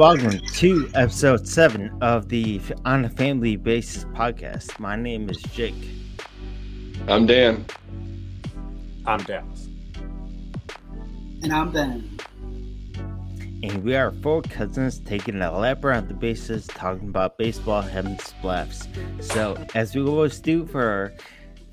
welcome to episode seven of the On a Family Bases podcast. My name is Jake. I'm Dan. I'm Dallas. And I'm Ben. And we are four cousins taking a lap around the bases, talking about baseball, having splaps. So, as we always do for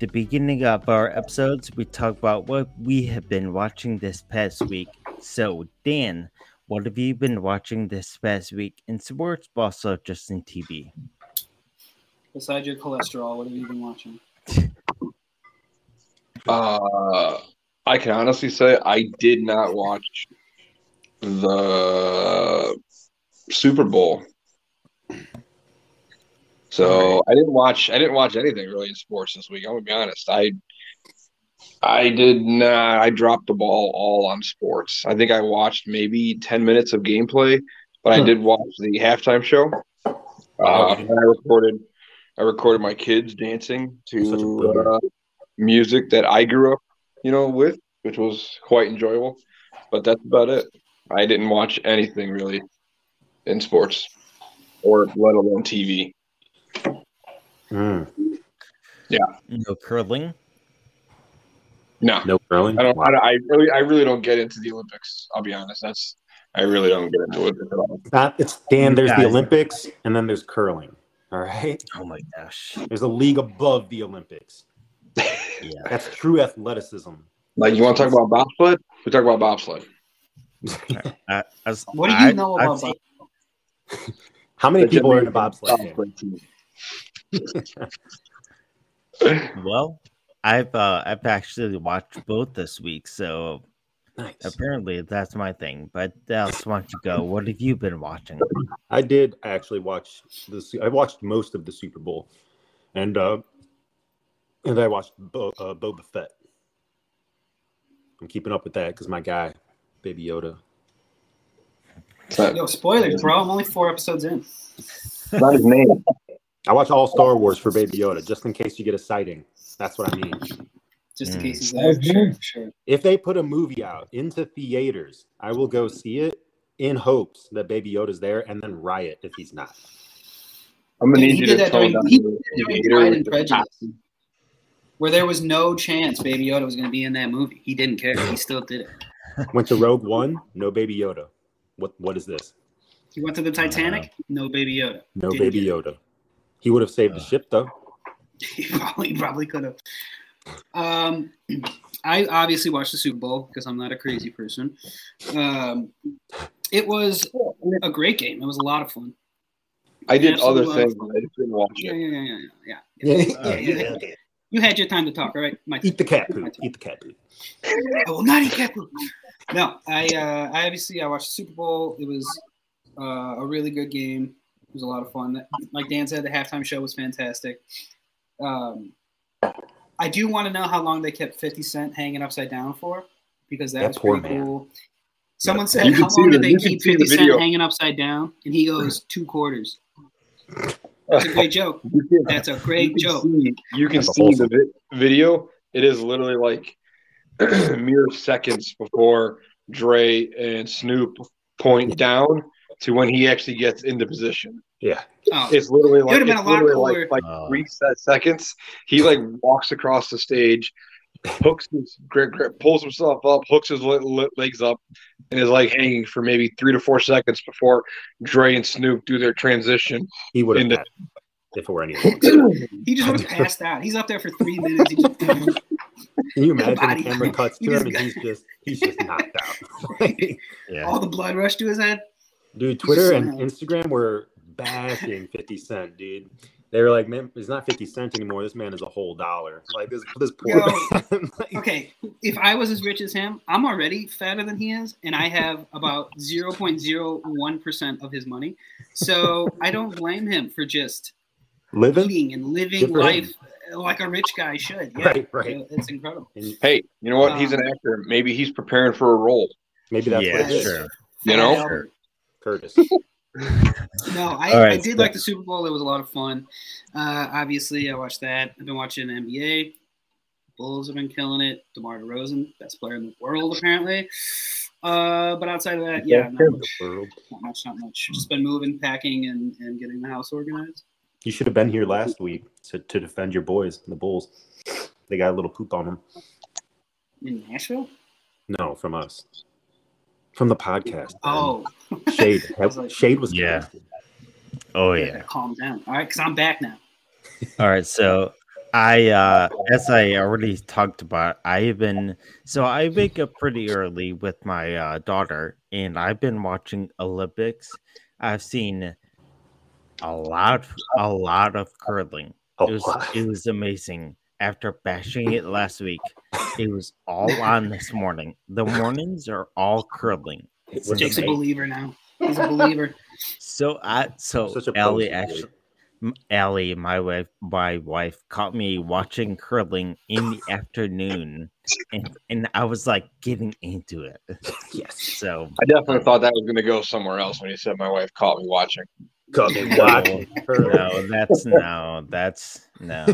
the beginning of our episodes, we talk about what we have been watching this past week. So, Dan, what have you been watching this past week in sports, but also just in TV? Besides your cholesterol, what have you been watching? Uh, I can honestly say I did not watch the Super Bowl. So I didn't watch. I didn't watch anything really in sports this week. I'm gonna be honest. I I did not. I dropped the ball all on sports. I think I watched maybe ten minutes of gameplay, but I Hmm. did watch the halftime show. Uh, and I recorded. I recorded my kids dancing to uh, music that I grew up, you know, with, which was quite enjoyable. But that's about it. I didn't watch anything really in sports, or let alone TV. Mm, No curling. No, no curling. I don't. Wow. I, don't- I really, I really don't get into the Olympics. I'll be honest. That's I really don't get into it at all. That- it's Dan. There's Guys. the Olympics, and then there's curling. All right. Oh my gosh. There's a league above the Olympics. Yeah. That's true athleticism. Like you want to talk about bobsled? We talk about bobsled. I, I What do you I- know about seen- How many people are in a Jamaican bobsled bobsled team. Well, I've uh, I've actually watched both this week, so Nice. apparently that's my thing. But Dallas, why don't you go? What have you been watching? I did actually watch the. I watched most of the Super Bowl, and uh, and I watched Bo, uh, Boba Fett. I'm keeping up with that because my guy, Baby Yoda. It's Yo, spoilers, bro. I'm only four episodes in. not his name. I watch all Star Wars for Baby Yoda just in case you get a sighting. That's what I mean. Just in Mm. case he's there. Sure, sure. If they put a movie out into theaters, I will go see it in hopes that Baby Yoda's there and then riot if he's not. I'm gonna Yeah, need you to that tone during- down he did that during Pride and Prejudice. Where there was no chance Baby Yoda was going to be in that movie. He didn't care. He still did it. Went to Rogue One, no Baby Yoda. What what is this? He went to the Titanic. No Baby Yoda. No Didn't Baby. Yoda. He would have saved the Uh. ship though. He probably probably could have. Um, I obviously watched the Super Bowl because I'm not a crazy person. Um, it was a great game. It was a lot of fun. I did Absolutely. other things, but I just didn't watch Yeah, it. yeah, yeah, yeah, yeah. Yeah, yeah, yeah. You had your time to talk. All right, my Eat the cat food. Eat the cat poop. I will not eat cat food. No, I, uh, I obviously I watched the Super Bowl. It was uh, a really good game. It was a lot of fun. Like Dan said, the halftime show was fantastic. Um, I do want to know how long they kept 50 Cent hanging upside down for because that That was pretty man. cool. Someone You said, "How long the- did they keep see the 50 Cent hanging upside down?" And he goes, two quarters." That's a great joke. You can- That's a great can joke. see, you can That's see wholesome. the vi- video. It is literally like mere seconds before Dre and Snoop point down to when he actually gets into position. Yeah. Oh, It's literally like, would've it's literally like, like Oh. three set seconds. He like walks across the stage, hooks his grip, grip, pulls himself up, hooks his le- le- legs up, and is like hanging for maybe three to four seconds before Dre and Snoop do their transition. He would have In had if it were anything. he just would have passed out. He's up there for three minutes. He just, Can you imagine Body- the camera cuts he to him just and he's just he's just knocked out. Yeah. all the blood rush to his head. Dude, Twitter and Instagram were bashing 50 Cent, dude. They were like, man, it's not 50 Cent anymore. This man is a whole dollar. Like this this poor Yo. man. Like, Okay, if I was as rich as him, I'm already fatter than he is, and I have about 0.01% of his money. So I don't blame him for just living eating and living Good for him. life like a rich guy should. Yeah, Right, right. Yeah, It's incredible. Hey, you know what? He's an Um, actor. Maybe he's preparing for a role. maybe that's yeah, what it is. sure. You know? Fat Albert. Curtis. No, I, All right, I did so- like the Super Bowl. It was a lot of fun. Uh, obviously, I watched that. I've been watching NBA. Bulls have been killing it. DeMar DeRozan, best player in the world, apparently. Uh, but outside of that, yeah, not much, not much, not much. Just been moving, packing, and, and getting the house organized. You should have been here last week to, to defend your boys, the Bulls. They got a little poop on them. In Nashville? No, from us. From the podcast. Oh, Shade. Was like- Shade was Yeah. connected. Oh yeah. calm down. All right, because I'm back now. All right, so I uh as I already talked about, I've been so I wake up pretty early with my uh, daughter and I've been watching Olympics. I've seen a lot a lot of curling. Oh, It was wow. it was amazing. After bashing it last week, it was all on this morning. The mornings are all curling. It's was Jake's a believer now. He's a believer. So I so Such a Ellie actually Jake. Allie, my wife, my wife caught me watching curling in the afternoon, and and I was like getting into it. Yes. So I definitely thought that was going to go somewhere else when you said my wife caught me watching. Got me watching her. no, that's no, that's no.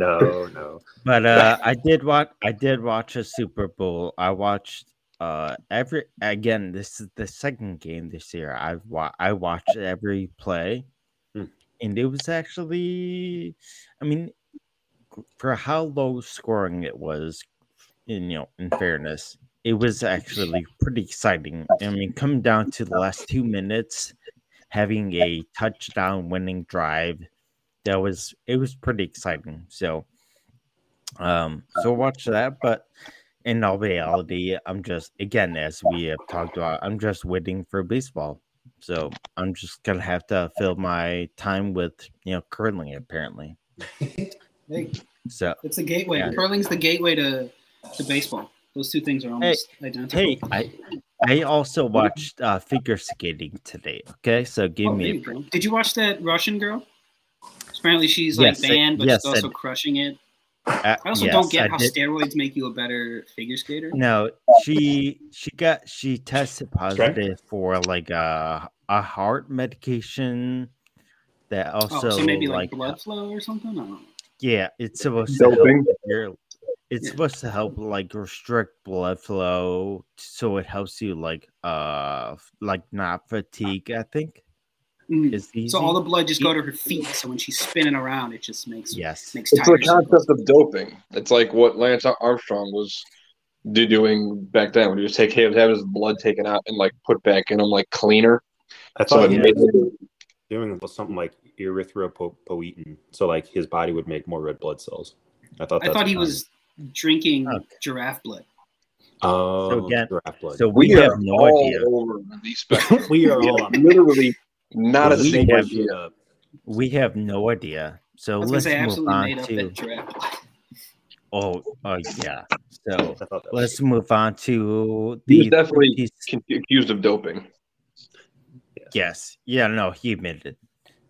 No, no. But uh, I did watch. I did watch a Super Bowl. I watched uh every again. This is the second game this year. I've wa- I watched every play, Hmm. and it was actually. I mean, for how low scoring it was, in you know, in fairness, it was actually pretty exciting. I mean, coming down to the last two minutes, having a touchdown winning drive, that was it was pretty exciting. So, um, so watch that. But in all reality, I'm just again, as we have talked about, I'm just waiting for baseball. So I'm just gonna have to fill my time with you know curling apparently. Hey, So it's a gateway. Yeah. Curling's the gateway to, to baseball. Those two things are almost identical. hey, I I also watched uh, figure skating today. Okay, so give Oh, me go. Did you watch that Russian girl? Apparently, she's like Yes, I- banned, but yes, she's also d- crushing it. uh, I also yes, don't get I how did- steroids make you a better figure skater. No, she she got she tested positive for like a a heart medication that also oh, so maybe like, like blood flow or something. I don't know. yeah, it's supposed to help it's Yeah. supposed to help like restrict blood flow so it helps you like uh like not fatigue, I think. Mm. Is easy. So all the blood just go to her feet. So when she's spinning around, it just makes yes. makes It's the concept of doping. It's like what Lance Armstrong was do- doing back then when he was take he was having his blood taken out and like put back in him like cleaner. That's So thought it he made was him, doing something like erythropoietin, so like his body would make more red blood cells. I thought. I thought he what was drinking Okay. giraffe blood. Oh, So again- giraffe blood. So we, we, have are no all idea. over the we are all literally not a We single have- idea. We have no idea. So I was let's say move absolutely on made to that giraffe oh oh yeah. So I thought that was let's move on to He was the definitely piece- con- accused of doping. Yes. Yeah, no, he admitted.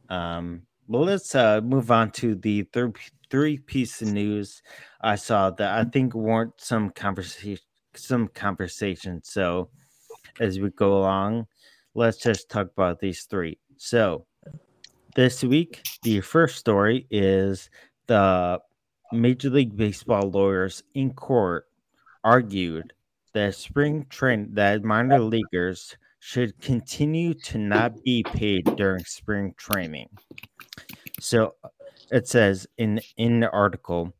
Um, well, let's uh, move on to the third three piece of news I saw that I think warrant some conversation some conversation. So as we go along, let's just talk about these three. So this week, the first story is the Major League Baseball lawyers in court argued that spring train that minor leaguers should continue to not be paid during spring training. So it says in in the article,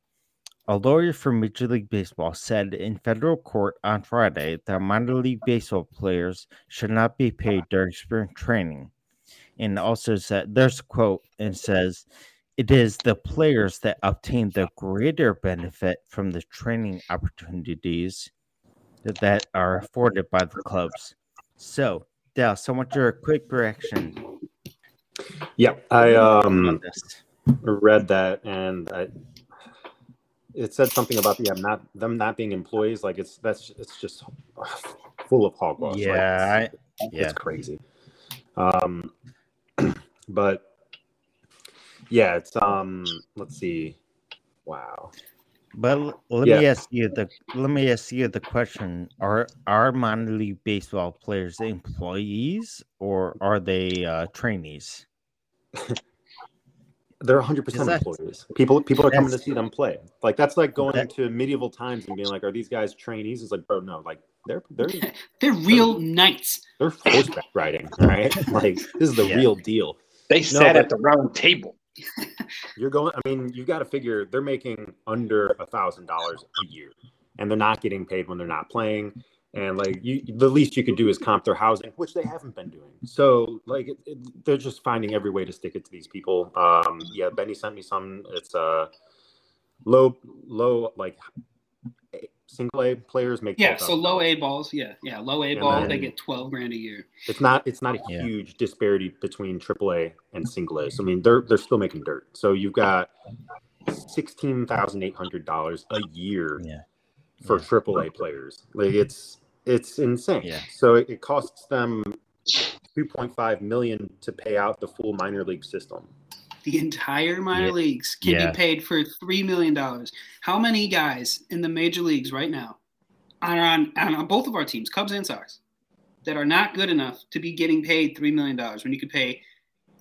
a lawyer for Major League Baseball said in federal court on Friday that minor league baseball players should not be paid during spring training. And also said there's a quote and says it is the players that obtain the greater benefit from the training opportunities that, are afforded by the clubs. So, Dallas, I want your quick reaction Yeah, I um read that and I, it said something about yeah not them not being employees. Like it's that's it's just full of hogwash. Like, Yeah, it's, I- yeah. it's crazy. Um, but yeah, it's um. Let's see. Wow. But let me ask you the let me ask you the question: Are are minor league baseball players employees or are they uh, trainees? They're 100 percent Exactly. employees. People people are coming to see them play. Like that's like going That- to medieval times and being like, "Are these guys trainees?" It's like, bro, no. Like they're they're They're real knights. they're horseback riding, right? like this is the Yeah. real deal. They sat but- at the round table. You're going. I mean, you got to figure they're making under a thousand dollars a year, and they're not getting paid when they're not playing. And like you, the least you could do is comp their housing, which they haven't been doing. So like it, it, they're just finding every way to stick it to these people. Um, yeah, Benny sent me some. It's uh low, low like single A players make. Yeah, so $12,000. low A balls. Yeah, yeah, low A And balls. They get twelve grand a year. It's not. It's not a Yeah. huge disparity between AAA and single A. So I mean, they're they're still making dirt. So you've got sixteen thousand eight hundred dollars a year Yeah. For Yeah. AAA players. Like it's it's insane. Yeah. So it, it costs them two point five million to pay out the full minor league system. The entire minor Yeah. leagues can Yeah. be paid for three million dollars. How many guys in the major leagues right now are on, on on both of our teams, Cubs and Sox, that are not good enough to be getting paid three million dollars when you could pay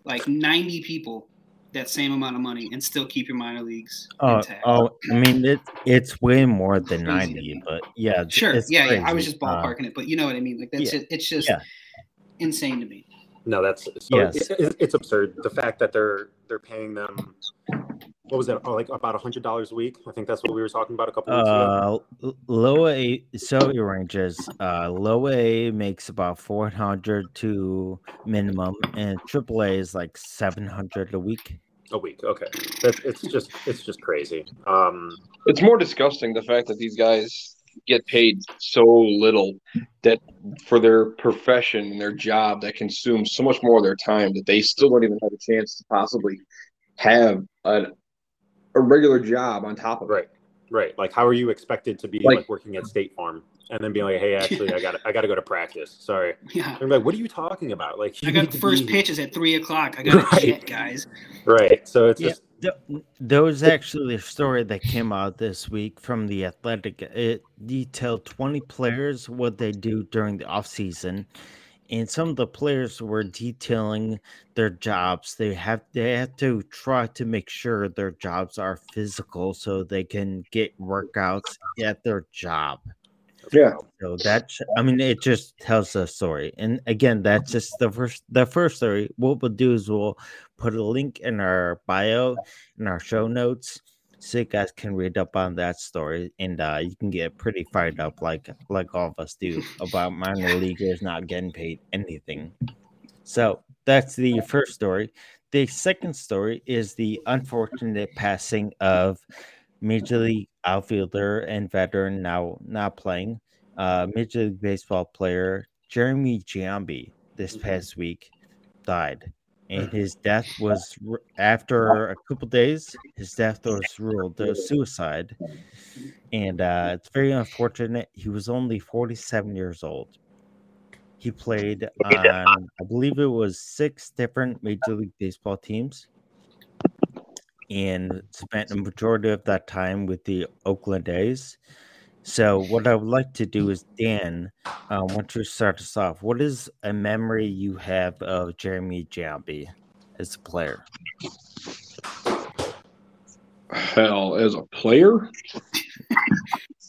like ninety people that same amount of money and still keep your minor leagues Oh, intact? oh, I mean, it, it's way more than Crazy. 90, but yeah. sure, it's yeah, yeah. I was crazy. just Uh, ballparking it, but you know what I mean. Like that's yeah. just, it's just Yeah. insane to me. No, that's so Yes. it, it, it's absurd. The fact that they're they're paying them what was that? Oh, like about a hundred dollars a week. I think that's what we were talking about a couple weeks ago. Uh, l- low A, so it ranges. Uh, low A makes about 400 to minimum, and triple A is like 700 a week. A week. Okay, that's it's just it's just crazy. Um, It's more disgusting the fact that these guys get paid so little that for their profession and their job that consumes so much more of their time that they still don't even have a chance to possibly have a, a regular job on top of it. Right. Right. Like, how are you expected to be like, Like- working at State Farm and then being like, "Hey, actually, I got I got to go to practice." Sorry. Yeah. I'm like, "What are you talking about?" Like, I got the first be- pitches at three o'clock. I got to Right. jet, guys. Right. So it's Yeah, just th- there was actually a story that came out this week from the Athletic. It detailed 20 players what they do during the off season, and some of the players were detailing their jobs. They have they have to try to make sure their jobs are physical so they can get workouts at their job. Yeah. So that's I mean it just tells a story. And again, that's just the first the first story. What we'll do is we'll put a link in our bio in our show notes so you guys can read up on that story and uh you can get pretty fired up like like all of us do about minor leaguers not getting paid anything. So that's the first story. The second story is the unfortunate passing of Major League outfielder and veteran now not playing, uh, Major League Baseball player Jeremy Giambi this past week died, and his death was after a couple days. His death was ruled a suicide, and uh, it's very unfortunate. He was only forty-seven years old. He played on, I believe it was six different Major League Baseball teams and spent a majority of that time with the Oakland A's. So, what I would like to do is, Dan, uh, once you start us off, what is a memory you have of Jeremy Giambi as a player? Hell, as a player,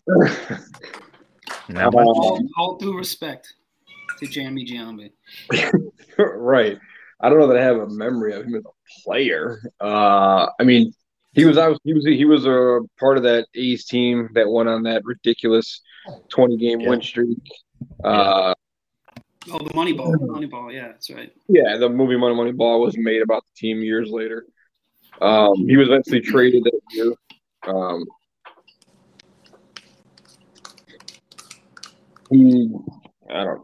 Not Uh. All, all due respect to Jeremy Giambi. right. I don't know that I have a memory of him as a player. Uh, I mean, he was obviously he was he was a part of that A's team that went on that ridiculous twenty game Yeah. win streak. Uh, Oh, the Moneyball. Moneyball. Yeah, that's right. yeah, the movie Money Money Ball was made about the team years later. Um, he was eventually traded that year. Um, he, I don't.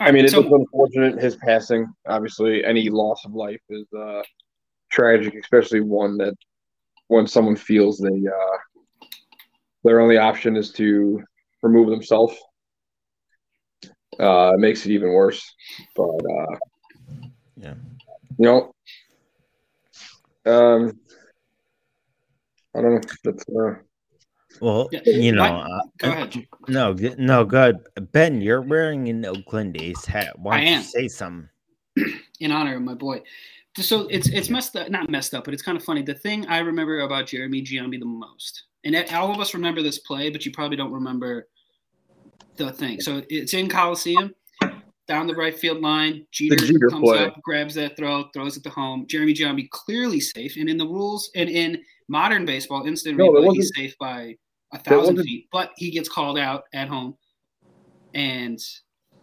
I mean, it's so, unfortunate his passing. Obviously, any loss of life is uh, tragic, especially one that when someone feels they uh, their only option is to remove themselves. Uh, it makes it even worse. But uh, Yeah. you know, um, I don't know. That's uh, Well, you know, uh, go ahead. no, no, good. Ben, you're wearing an Oakland A's hat. Why don't you am. say something? in honor of my boy. So it's it's messed up, not messed up, but it's kind of funny. The thing I remember about Jeremy Giambi the most, and all of us remember this play, but you probably don't remember the thing. So it's in Coliseum, down the right field line. Jeter, Jeter comes play. up, grabs that throw, throws it to home. Jeremy Giambi clearly safe, and in the rules and in modern baseball, instant No, replay, he's safe by a thousand feet, but he gets called out at home, and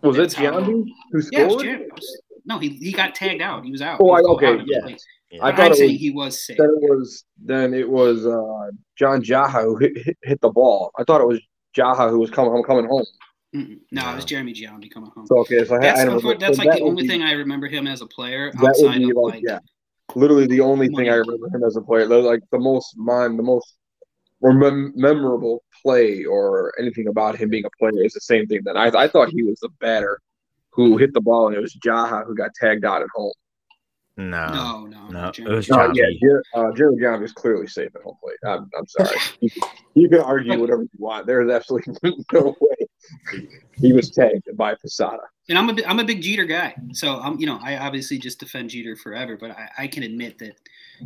Was it That's Giambi who scored? yeah, it was scored? Jeremy. No, he, he got tagged out. He was out. Oh, He was I- called okay, out of the yeah. I But thought I'm it saying was- he was safe. Then it was then it was uh, John Jaha who hit, hit, hit the ball. I thought it was Jaha who was coming coming home. Mm-mm. No, it was Jeremy Giambi coming home. So okay, so That's, I unfor- remember, that's so like that the only be- thing I remember him as a player That would outside be of like, like yeah, literally the only thing I remember him as a player. Like the most mind, the most remem- memorable play or anything about him being a player is the same thing. That I I thought he was the batter who hit the ball, and it was Jaha who got tagged out at home. No, no, no, no, Jeremy it was No, Giambi. yeah, Jer- uh, Jeremy John is clearly safe at home plate. I'm, I'm sorry. You can- you can argue whatever you want. There's absolutely no way he was tagged by Posada. And I'm a bi- I'm a big Jeter guy, so I'm you know I obviously just defend Jeter forever, but I, I can admit that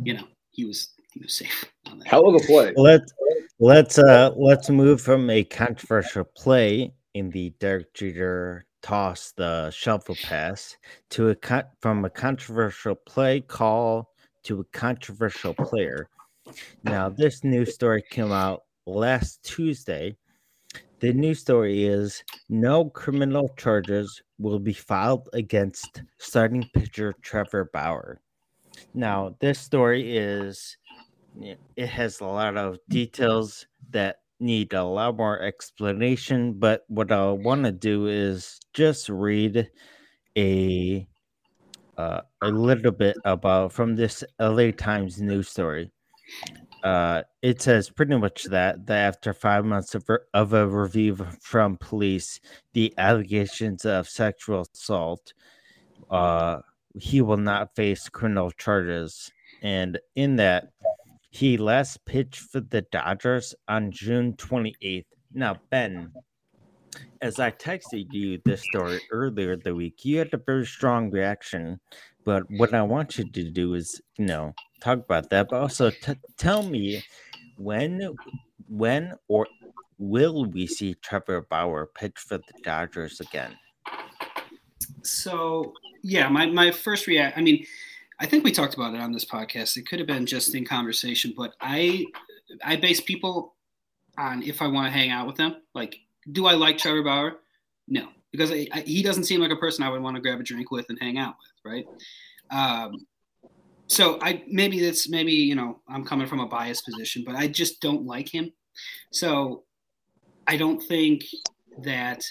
you know he was he was safe on that. Hell of a play. Let's let's uh let's move from a controversial play in the Derek Jeter toss the shovel pass to a con- from a controversial play call to a controversial player. Now, this news story came out last Tuesday. The news story is no criminal charges will be filed against starting pitcher Trevor Bauer. Now, this story is it has a lot of details that need a lot more explanation but what i want to do is just read a uh, a little bit about from this la times news story. Uh, it says pretty much that that after five months of, of a review from police the allegations of sexual assault uh, he will not face criminal charges. And in that he last pitched for the Dodgers on June 28th. Now, Ben, as I texted you this story earlier the week, you had a very strong reaction. But what I want you to do is, you know, talk about that, but also t- tell me when, when or will we see Trevor Bauer pitch for the Dodgers again? So yeah, my my first react. I mean, I think we talked about it on this podcast. It could have been just in conversation, but I I base people on if I want to hang out with them. Like, do I like Trevor Bauer? No, because I, I, he doesn't seem like a person I would want to grab a drink with and hang out with, right? Um, so I maybe it's maybe you know I'm coming from a biased position, but I just don't like him. So I don't think that.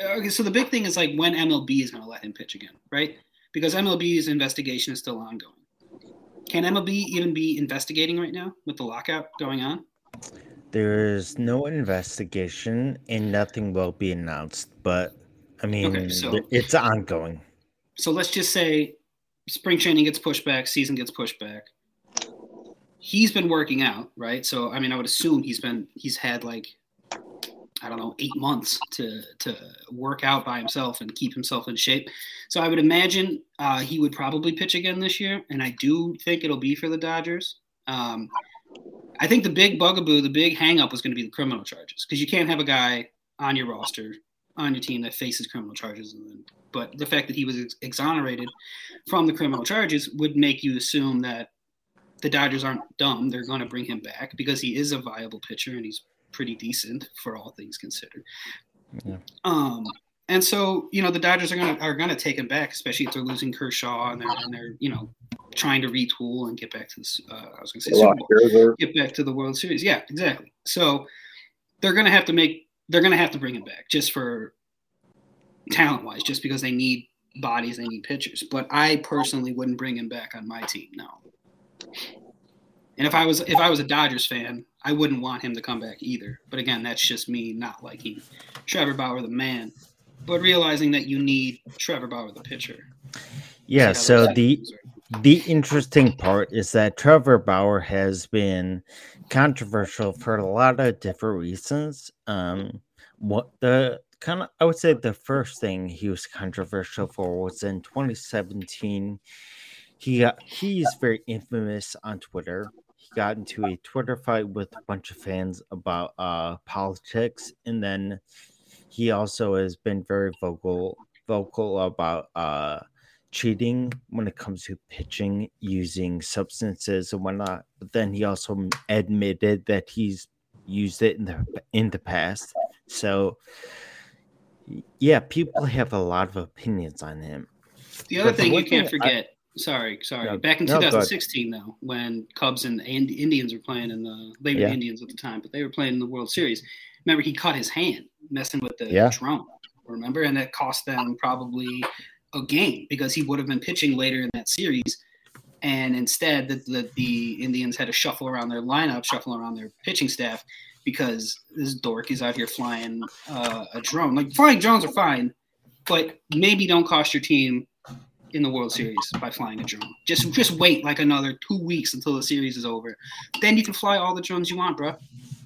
Okay, so the big thing is like when MLB is going to let him pitch again, right? Because MLB's investigation is still ongoing. Can MLB even be investigating right now with the lockout going on? There is no investigation and nothing will be announced, but I mean, so- it's ongoing. So let's just say spring training gets pushed back, season gets pushed back. He's been working out, right? So I mean, I would assume he's been he's had like I don't know eight months to to work out by himself and keep himself in shape. So I would imagine uh, he would probably pitch again this year, and I do think it'll be for the Dodgers. Um, I think the big bugaboo, the big hangup was going to be the criminal charges because you can't have a guy on your roster on your team that faces criminal charges. But the fact that he was ex- exonerated from the criminal charges would make you assume that the Dodgers aren't dumb. They're going to bring him back because he is a viable pitcher and he's pretty decent for all things considered. Yeah. Um, and so you know the Dodgers are gonna are gonna take him back, especially if they're losing Kershaw and they're and they're you know trying to retool and get back to this. Uh, I was gonna say Super Bowl get back to the World Series. Yeah, exactly. So they're gonna have to make they're gonna have to bring him back just for talent wise, just because they need bodies, they need pitchers. But I personally wouldn't bring him back on my team, no. And if I was if I was a Dodgers fan, I wouldn't want him to come back either. But again, that's just me not liking Trevor Bauer the man, but realizing that you need Trevor Bauer the pitcher. Yeah, so the the interesting part is that Trevor Bauer has been controversial for a lot of different reasons. Um, what the kind of I would say the first thing he was controversial for was in 2017. he got he's very infamous on Twitter. Got into a Twitter fight with a bunch of fans about uh politics, and then he also has been very vocal vocal about uh cheating when it comes to pitching using substances and whatnot. But then he also admitted that he's used it in the in the past. So yeah, people have a lot of opinions on him. The other But thing you can't thing forget. Sorry, sorry. No, Back in no, go ahead. 2016, though, when Cubs and Ind- Indians were playing in the they were Yeah. Indians at the time, but they were playing in the World Series. Remember, he cut his hand messing with the Yeah. drone. Remember, and it cost them probably a game because he would have been pitching later in that series. And instead, the, the, the Indians had to shuffle around their lineup, shuffle around their pitching staff because this dork is out here flying uh, a drone. Like flying drones are fine, but maybe don't cost your team in the World Series by flying a drone. Just just wait like another two weeks until the series is over. Then you can fly all the drones you want, bro.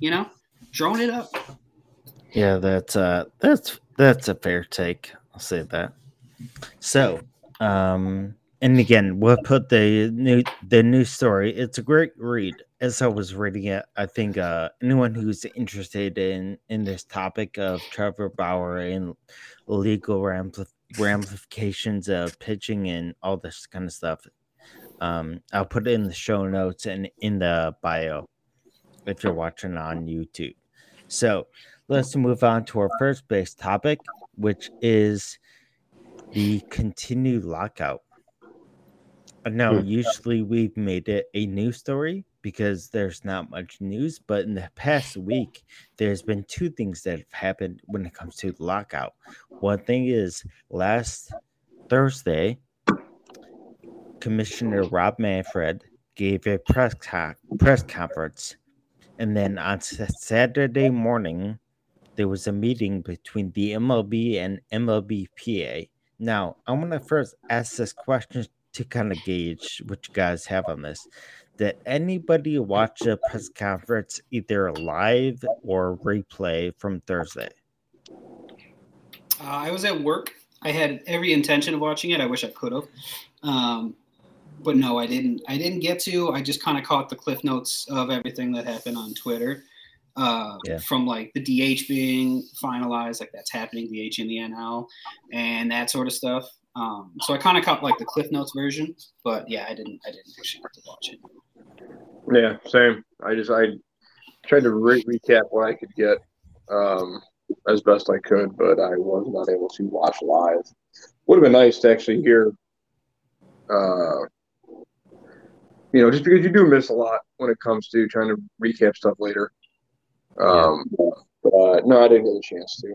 You know, drone it up. Yeah, that's uh that's that's a fair take. I'll say that. So, um and again, we'll put the new the new story. It's a great read. As I was reading it, I think uh anyone who's interested in in this topic of Trevor Bauer and legal ramif- ramifications of pitching and all this kind of stuff, um, I'll put it in the show notes and in the bio if you're watching on YouTube. So let's move on to our first base topic, which is the continued lockout. I know Hmm. usually we've made it a news story because there's not much news, but in the past week, there's been two things that have happened when it comes to the lockout. One thing is last Thursday, Commissioner Rob Manfred gave a press co- press conference, and then on Saturday morning, there was a meeting between the MLB and MLBPA. Now, I want to first ask this question to kind of gauge what you guys have on this. Did anybody watch the press conference either live or replay from Thursday? Uh, I was at work. I had every intention of watching it. I wish I could have, um, but no, I didn't. I didn't get to. I just kind of caught the cliff notes of everything that happened on Twitter. Uh, Yeah. From like the DH being finalized, like that's happening, DH in the NL, and that sort of stuff. Um, so I kind of caught like the cliff notes version, but yeah, I didn't. I didn't actually get to watch it. Yeah, same. I just I tried to re- recap what I could get um, as best I could, but I was not able to watch live. Would have been nice to actually hear. Uh, you know, just because you do miss a lot when it comes to trying to recap stuff later. Um, but uh, no, I didn't get a chance to.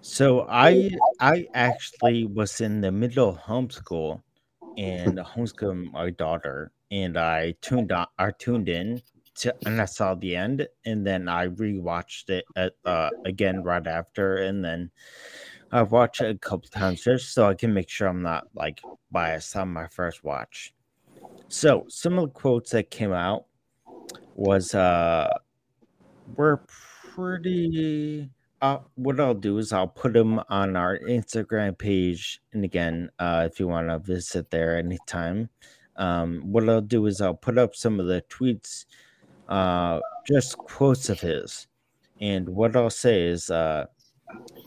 So I I actually was in the middle of homeschool and homeschooling my daughter, and I tuned on I tuned in to and I saw the end, and then I rewatched it at, uh, again right after, and then I've watched it a couple times just so I can make sure I'm not like biased on my first watch. So some of the quotes that came out was uh were pretty uh, what I'll do is I'll put them on our Instagram page. And again, uh, if you want to visit there anytime, um, what I'll do is I'll put up some of the tweets, uh, just quotes of his. And what I'll say is uh,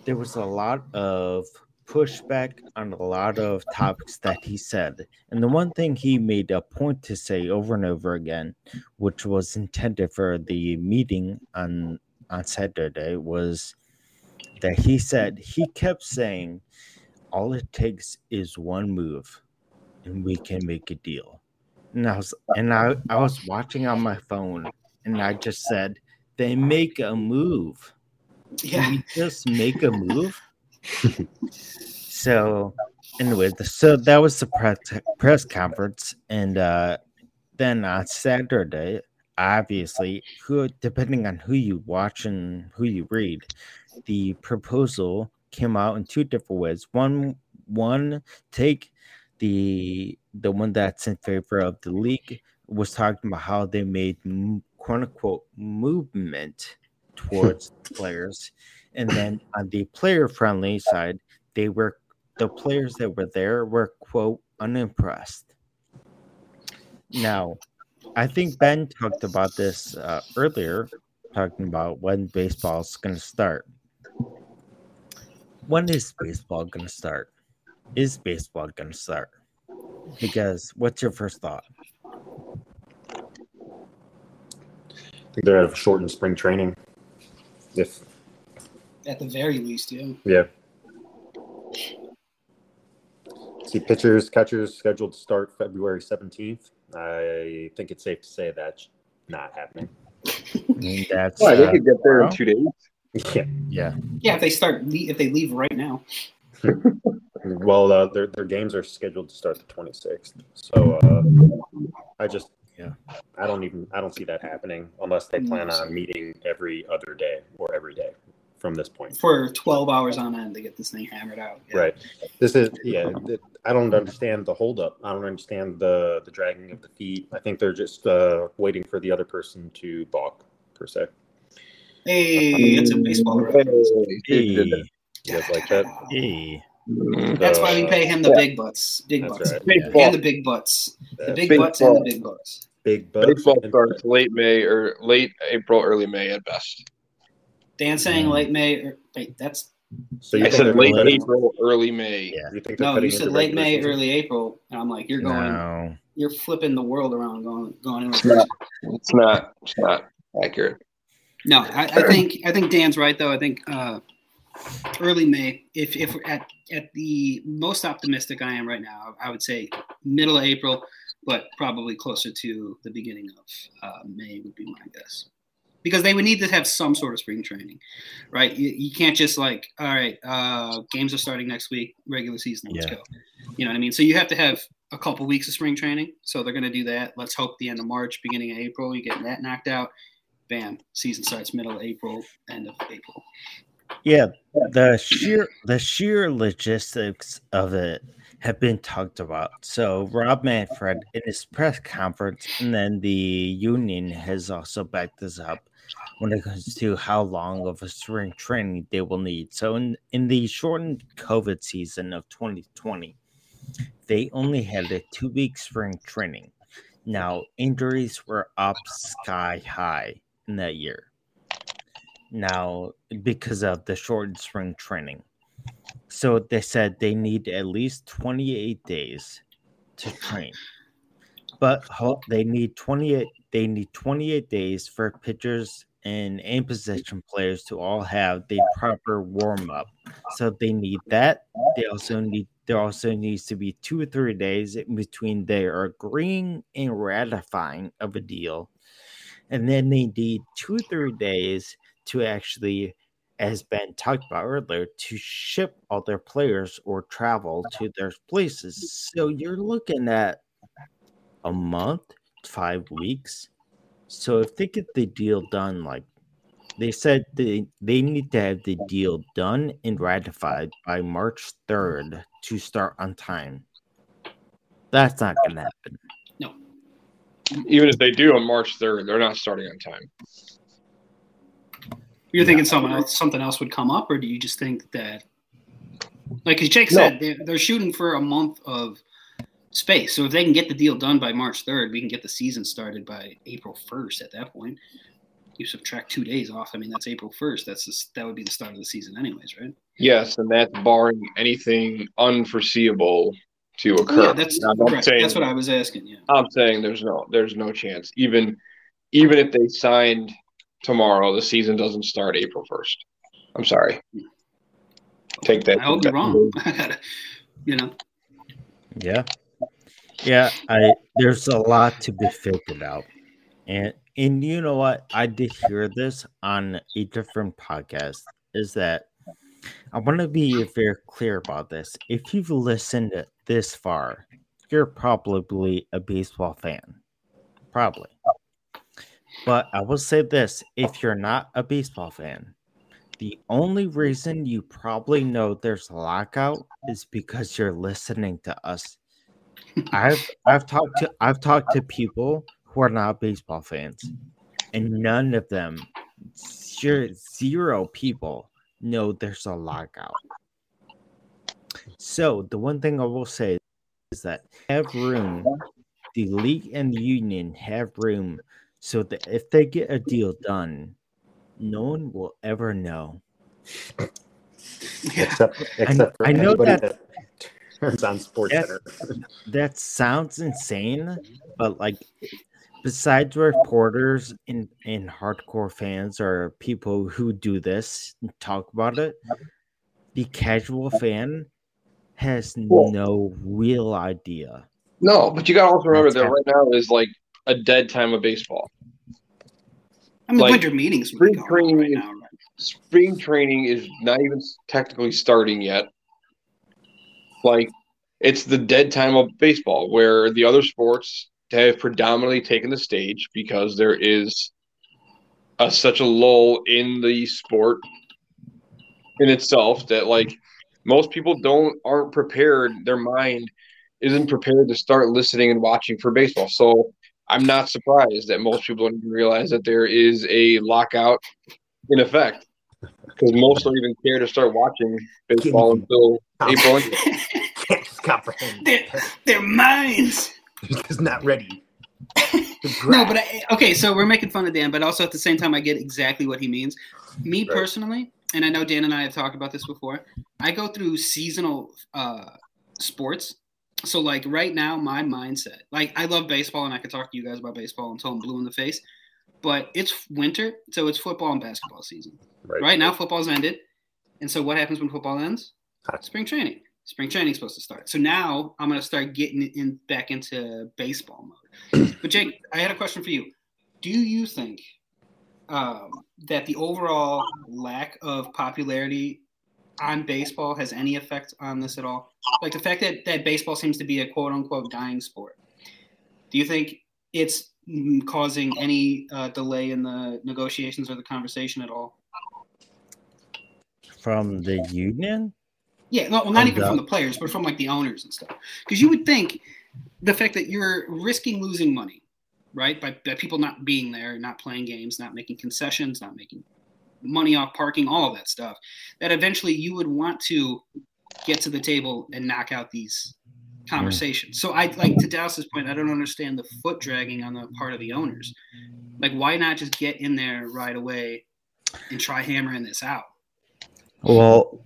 there was a lot of pushback on a lot of topics that he said. And the one thing he made a point to say over and over again, which was intended for the meeting on on Saturday was that he said he kept saying all it takes is one move and we can make a deal. And I was and I, I was watching on my phone and I just said, they make a move. Yeah. Can we just make a move? so anyway, the, so that was the press press conference, and uh, then on Saturday, obviously, who depending on who you watch and who you read, the proposal came out in two different ways. One one take the the one that's in favor of the league was talking about how they made quote unquote movement towards players and then on the player friendly side they were the players that were there were quote unimpressed. Now, I think Ben talked about this uh, earlier, talking about when baseball is going to start. When is baseball going to start? Is baseball going to start? Because what's your first thought? I think they're at a shortened spring training. If At the very least, yeah. yeah. See, pitchers, catchers scheduled to start February 17th. I think it's safe to say that's not happening. That's Why, they uh, could get there in two days. Yeah. yeah, Yeah, if they start, if they leave right now. Well, uh, their their games are scheduled to start the 26th. So uh, I just Yeah. I don't even I don't see that happening unless they plan on meeting every other day or every day from this point. For 12 hours on end to get this thing hammered out. Yeah. Right. This is yeah. I don't understand the holdup. I don't understand the the dragging of the feet. I think they're just uh, waiting for the other person to balk per se. Hey, it's a baseball reference. hey, You guys like that? hey. That's why we Uh, pay him the Yeah. big butts. Big That's butts. right. Baseball, And the big butts. The that big Baseball. butts and the big bucks. big bucks. baseball and- starts late May or late April, early May at best. Dan saying Mm. late May. Or, wait, that's So you I said late putting- April, early May. Yeah. You think no. You said late May, season? early April, and I'm like, you're going, No. you're flipping the world around, going, going. It's not. It's not. It's not accurate. No, I, I think I think Dan's right though. I think uh, early May. If if at at the most optimistic I am right now, I would say middle of April, but probably closer to the beginning of uh, May would be my guess. Because they would need to have some sort of spring training, right? You, you can't just like, all right, uh, games are starting next week, regular season, let's Yeah. go. You know what I mean? So you have to have a couple weeks of spring training. So they're going to do that. Let's hope the end of March, beginning of April, you get that knocked out bam, season starts middle of April, end of April. Yeah, the sheer the sheer logistics of it have been talked about. So Rob Manfred in his press conference, and then the union has also backed this up when it comes to how long of a spring training they will need. So in in the shortened COVID season of 2020, they only had a two week spring training. Now injuries were up sky high in that year now because of the shortened spring training. So they said they need at least 28 days to train. But they need 28 they need 28 days for pitchers and aim position players to all have the proper warm up. So they need that. They also need there also needs to be two or three days in between their agreeing and ratifying of a deal. And then they need two or three days to actually, as Ben talked about earlier, to ship all their players or travel to their places. So you're looking at a month, five weeks. So if they get the deal done, like they said, they, they need to have the deal done and ratified by March 3rd to start on time. That's not going to happen. No. Even if they do on March third, they're not starting on time. You're thinking someone else, something else would come up, or do you just think that, like as Jake No. said, they're, they're shooting for a month of space. So if they can get the deal done by March 3rd, we can get the season started by April 1st. At that point, you subtract two days off. I mean, that's April 1st. That's the, that would be the start of the season, anyways, right? Yes, and that's barring anything unforeseeable to occur. Oh, Yeah, that's Now, correct. saying- That's what I was asking. Yeah. I'm saying there's no there's no chance. Even even if they signed tomorrow, the season doesn't start April first. I'm sorry. Take that. I hope you're wrong. You know, Yeah. Yeah, I there's a lot to be figured out. And and you know what? I did hear this on a different podcast is that I want to be very clear about this. If you've listened this far, you're probably a baseball fan. Probably. But I will say this, if you're not a baseball fan, the only reason you probably know there's a lockout is because you're listening to us I've I've talked to I've talked to people who are not baseball fans, and none of them, zero, zero people know there's a lockout. So the one thing I will say, is that have room. The league and the union have room so that if they get a deal done, no one will ever know. Yeah. Except, except for I know that- that, turns on Sports That- Center. That sounds insane, but like besides reporters and, and hardcore fans or people who do this and talk about it, the casual fan has Cool. no real idea. No, but you got to also remember That's that right now is like a dead time of baseball. I mean, Like, winter meetings spring going on right training- now. Right? Spring training is not even technically starting yet. Like it's the dead time of baseball where the other sports have predominantly taken the stage because there is a, such a lull in the sport in itself that like most people don't aren't prepared their mind isn't prepared to start listening and watching for baseball. So i'm not surprised that most people don't even realize that there is a lockout in effect because most don't even care to start watching baseball until april Can't comprehend. They're, they're minds. He's not ready. No, but I, okay, so we're making fun of Dan, but also at the same time, I get exactly what he means. Me Right. personally, and I know Dan and I have talked about this before. I go through seasonal uh, sports. So, like right now, my mindset, like I love baseball, and I could talk to you guys about baseball until I'm blue in the face. But it's winter, so it's football and basketball season. Right now, football's ended, and so what happens when football ends? Spring training. Spring training's supposed to start. So now I'm gonna start getting in back into baseball mode. but Jake, I had a question for you. Do you think um, that the overall lack of popularity on baseball has any effect on this at all? Like the fact that that baseball seems to be a quote unquote dying sport. Do you think it's causing any uh, delay in the negotiations or the conversation at all? From the union? Yeah, no, well, not even from the players, but from like the owners and stuff. Because you would think the fact that you're risking losing money, right, by, by people not being there, not playing games, not making concessions, not making money off parking, all of that stuff, that eventually you would want to get to the table and knock out these Mm-hmm. conversations. So I like to Dallas's point, I don't understand the foot dragging on the part of the owners. Like, why not just get in there right away and try hammering this out? Well,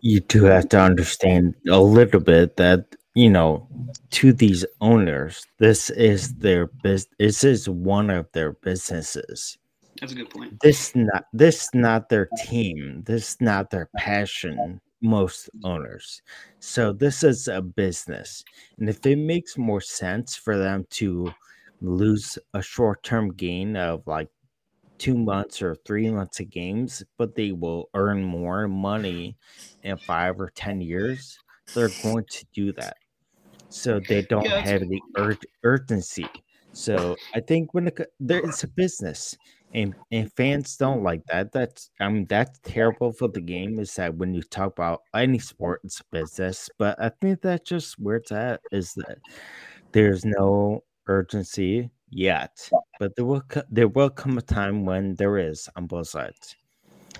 you do have to understand a little bit that you know to these owners this is their business this is one of their businesses That's a good point. this not this not their team this not their passion most owners. So this is a business and if it makes more sense for them to lose a short-term gain of like two months or three months of games but they will earn more money in five or ten years they're going to do that. So they don't Yeah, have the ur- urgency. So i think when it, co- there is a business and and fans don't like that. That's i mean that's terrible for the game is that when you talk about any sport it's business but i think that's just where it's at is that there's no urgency yet. But there will there will come a time when there is on both sides.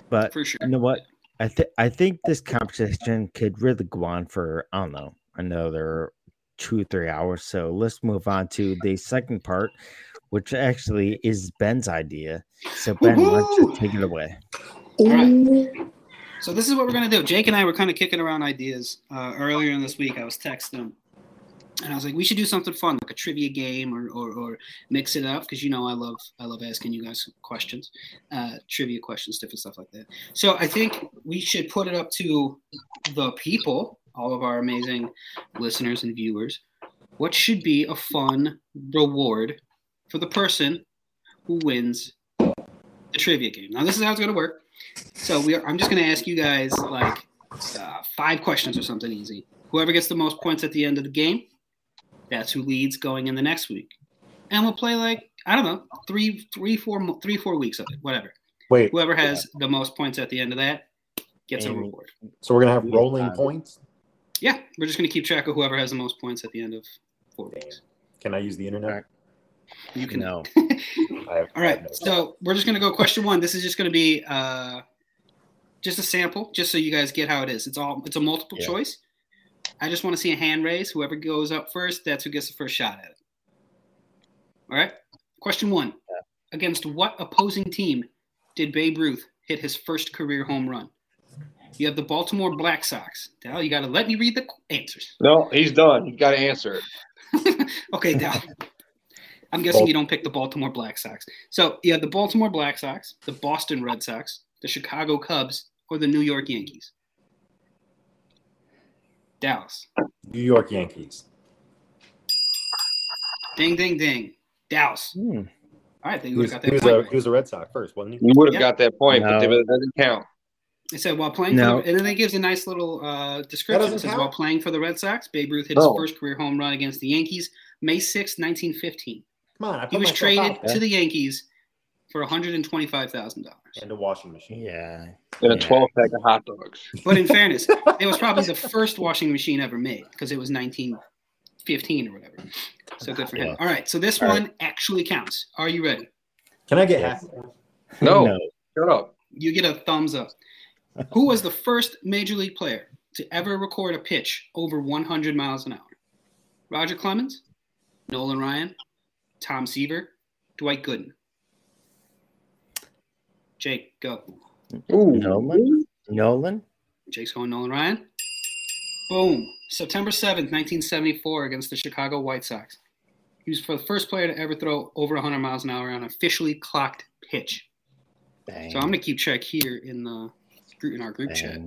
But For sure. you know what? I think i think this conversation could really go on for i don't know another two three hours. So let's move on to the second part which actually is ben's idea so ben why don't you Woohoo! take it away All right. So this is what we're gonna do. Jake and I were kind of kicking around ideas uh, earlier in this week. I was texting him, and I was like, "We should do something fun, like a trivia game, or or, or mix it up." Because you know, I love I love asking you guys questions, uh, trivia questions, different stuff like that. So I think we should put it up to the people, all of our amazing listeners and viewers. What should be a fun reward for the person who wins the trivia game? Now, this is how it's gonna work. So we are, I'm just going to ask you guys like uh, five questions or something easy. Whoever gets the most points at the end of the game, that's who leads going in the next week. And we'll play like I don't know three, three, four, mo- three, four weeks of it, whatever. Wait, Whoever has the most points at the end of that gets a reward. so we're gonna have Yeah. rolling points. Yeah, we're just going to keep track of whoever has the most points at the end of four weeks. Can I use the internet? You can. no I have, All I no- so we're just gonna go question one. This is just gonna be uh, just a sample, just so you guys get how it is. It's all it's a multiple Yeah. choice. I just want to see a hand raise. Whoever goes up first, that's who gets the first shot at it. All right. Question one: Against what opposing team did Babe Ruth hit his first career home run? You have the Baltimore Black Sox. Dal, you got to let me read the answers. No, he's done. You got to answer it. okay, Dal. I'm guessing you don't pick the Baltimore Black Sox. So you have the Baltimore Black Sox, the Boston Red Sox, the Chicago Cubs, or the New York Yankees. Dallas. New York Yankees. Ding, ding, ding. Dallas. Hmm. All right, then He you was, got he that was point. a, right. he was a Red Sox first, wasn't he? You would have Yeah. got that point, but it doesn't count. It said while playing, No. for and then it gives a nice little uh, description. doesn't It says count? while playing for the Red Sox, Babe Ruth hit No. his first career home run against the Yankees, May 6, 1915. Come on, I He was traded out to the Yankees for $125,000. and a washing machine. Yeah. And a Yeah. 12 pack of hot dogs. But in fairness, it was probably the first washing machine ever made because it was 1915 or whatever. So good for him. Yeah. All right, so this All right. one actually counts. Are you ready? Can I get Yes. half? No. Shut up. You get a thumbs up. Who was the first major league player to ever record a pitch over 100 miles an hour? Roger Clemens, Nolan Ryan, Tom Seaver, Dwight Gooden. Jake, go. Ooh. Nolan? Nolan? Jake's going Nolan Ryan. Boom. September 7th, 1974, against the Chicago White Sox. He was the first player to ever throw over 100 miles an hour on an officially clocked pitch. Dang. So I'm going to keep track here in the in our group chat.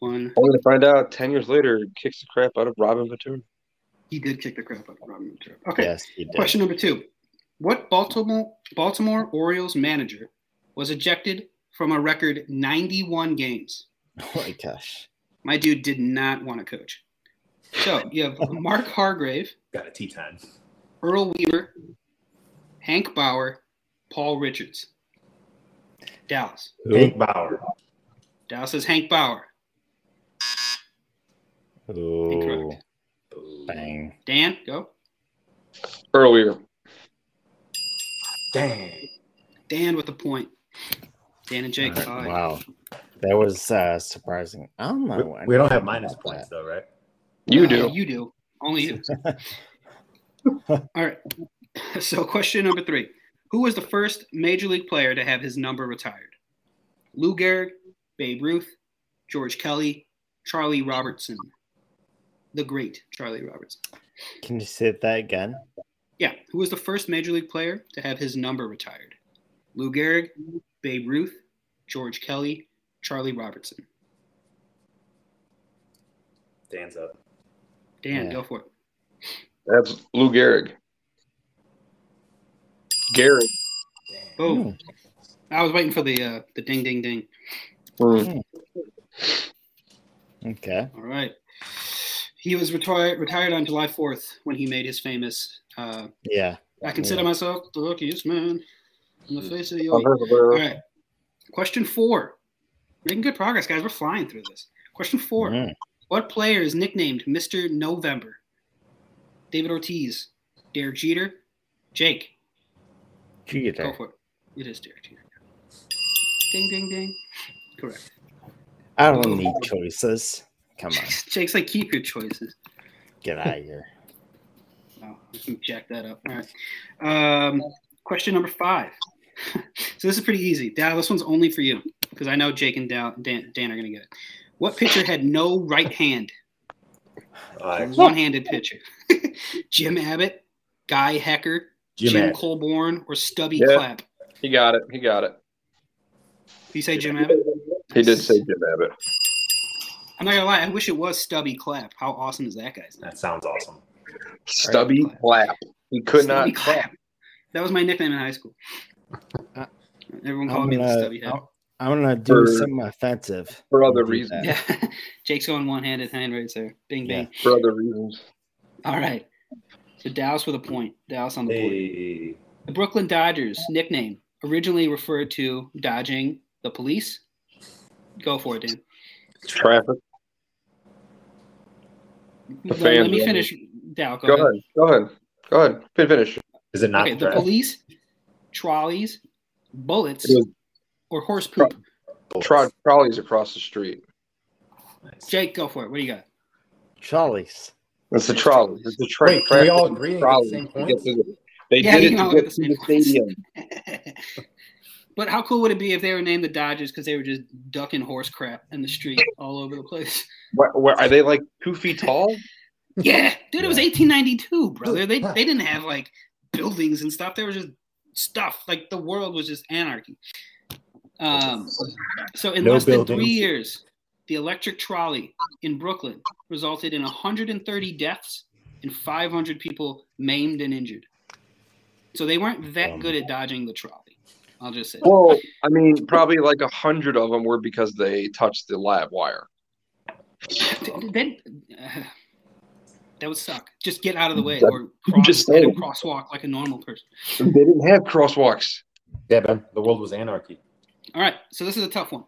One. Only to find out 10 years later, he kicks the crap out of Robin Ventura. He did kick the crap out of Robin Ventura. Okay. Yes, he did. Question number two. What Baltimore Baltimore Orioles manager was ejected from a record 91 games? Oh my gosh. My dude did not want to coach. So you have Mark Hargrave, Got a tea time. Earl Weaver, Hank Bauer, Paul Richards. Dallas. Hank Bauer. Dallas is Hank Bauer. Ooh. Incorrect. Bang. Dan, go. Earlier. Dang. Dan with the point. Dan and Jake. Alright. Wow. That was uh, surprising. I don't know. We, we don't have minus about points though, right? You Uh, do. You do. Only you. All right. So, question number three Who was the first major league player to have his number retired? Lou Gehrig, Babe Ruth, George Kelly, Charlie Robertson. The great Charlie Robertson. Can you say that again? Yeah. Who was the first major league player to have his number retired? Lou Gehrig, Babe Ruth, George Kelly, Charlie Robertson. Dan's up. Dan, Yeah. go for it. That's Lou Gehrig. Gehrig. Boom. I was waiting for the uh, the ding, ding, ding. Mm. Okay. All right. He was retired retired on July 4th when he made his famous. Uh, Yeah. I consider Yeah. myself the luckiest man in the face of the I've earth. heard of All her. right. Question four. Making good progress, guys. We're flying through this. Question four. Mm. What player is nicknamed Mr. November? David Ortiz, Derek Jeter, Jake. Jeter. Go for it. It is Derek Jeter. Ding, ding, ding. Correct. I don't need choices. Come on. Jake's like, keep your choices. Get out of here. Oh, I can jack that up. All right. Um, question number five. so this is pretty easy. Dal, this one's only for you because I know Jake and Dal, Dan, Dan are going to get it. What pitcher had no right hand? Uh, One-handed pitcher. Jim Abbott, Guy Hecker, Jim, Jim, Colborn, or Stubby Yeah. Clapp? He got it. He got it. You say Jim Abbott? He did say Jim Abbott. I'm not gonna lie. I wish it was Stubby Clapp. How awesome is that guy's name? That sounds awesome. Stubby clap. He could Stubby not clap. That was my nickname in high school. Uh, Everyone I'm called me the gonna- Stubby Head. I'm- I'm gonna do For- something offensive. For other reasons. Yeah, Jake's going one-handed hand right there. Bing, Yeah. For other reasons. All right. So Dallas with a point. Dallas on the board. The Brooklyn Dodgers nickname originally referred to dodging the police. Go for it, Dan. Traffic. The Let, fans let me love finish. Dal, go, Go ahead. ahead. Go ahead. Go ahead. Fin- Finish. Is it not Okay, the the police, trolleys, bullets, was- or horse poop. Bullets. Tro- trolleys across the street. Nice. Jake, go for it. What do you got? Trolleys. It's the trolley. It's the train. Wait, can we all agree and get the trolley same to get to the- They Yeah, did it can to get get the to the stadium. but how cool would it be if they were named the Dodgers because they were just ducking horse crap in the street all over the place? Where, where, are they like two feet tall? Yeah, dude, it was 1892, brother. They they didn't have like buildings and stuff. There was just stuff. Like the world was just anarchy. Um, so in No less than three years, the electric trolley in Brooklyn resulted in 130 deaths and 500 people maimed and injured. So they weren't that Um, good at dodging the trolley. I'll just say. Well, I mean, probably like a hundred of them were because they touched the lab wire. Then uh, that would suck. Just get out of the way That- or cross, just hit a crosswalk like a normal person. They didn't have crosswalks. Yeah, man. The world was anarchy. All right, so this is a tough one.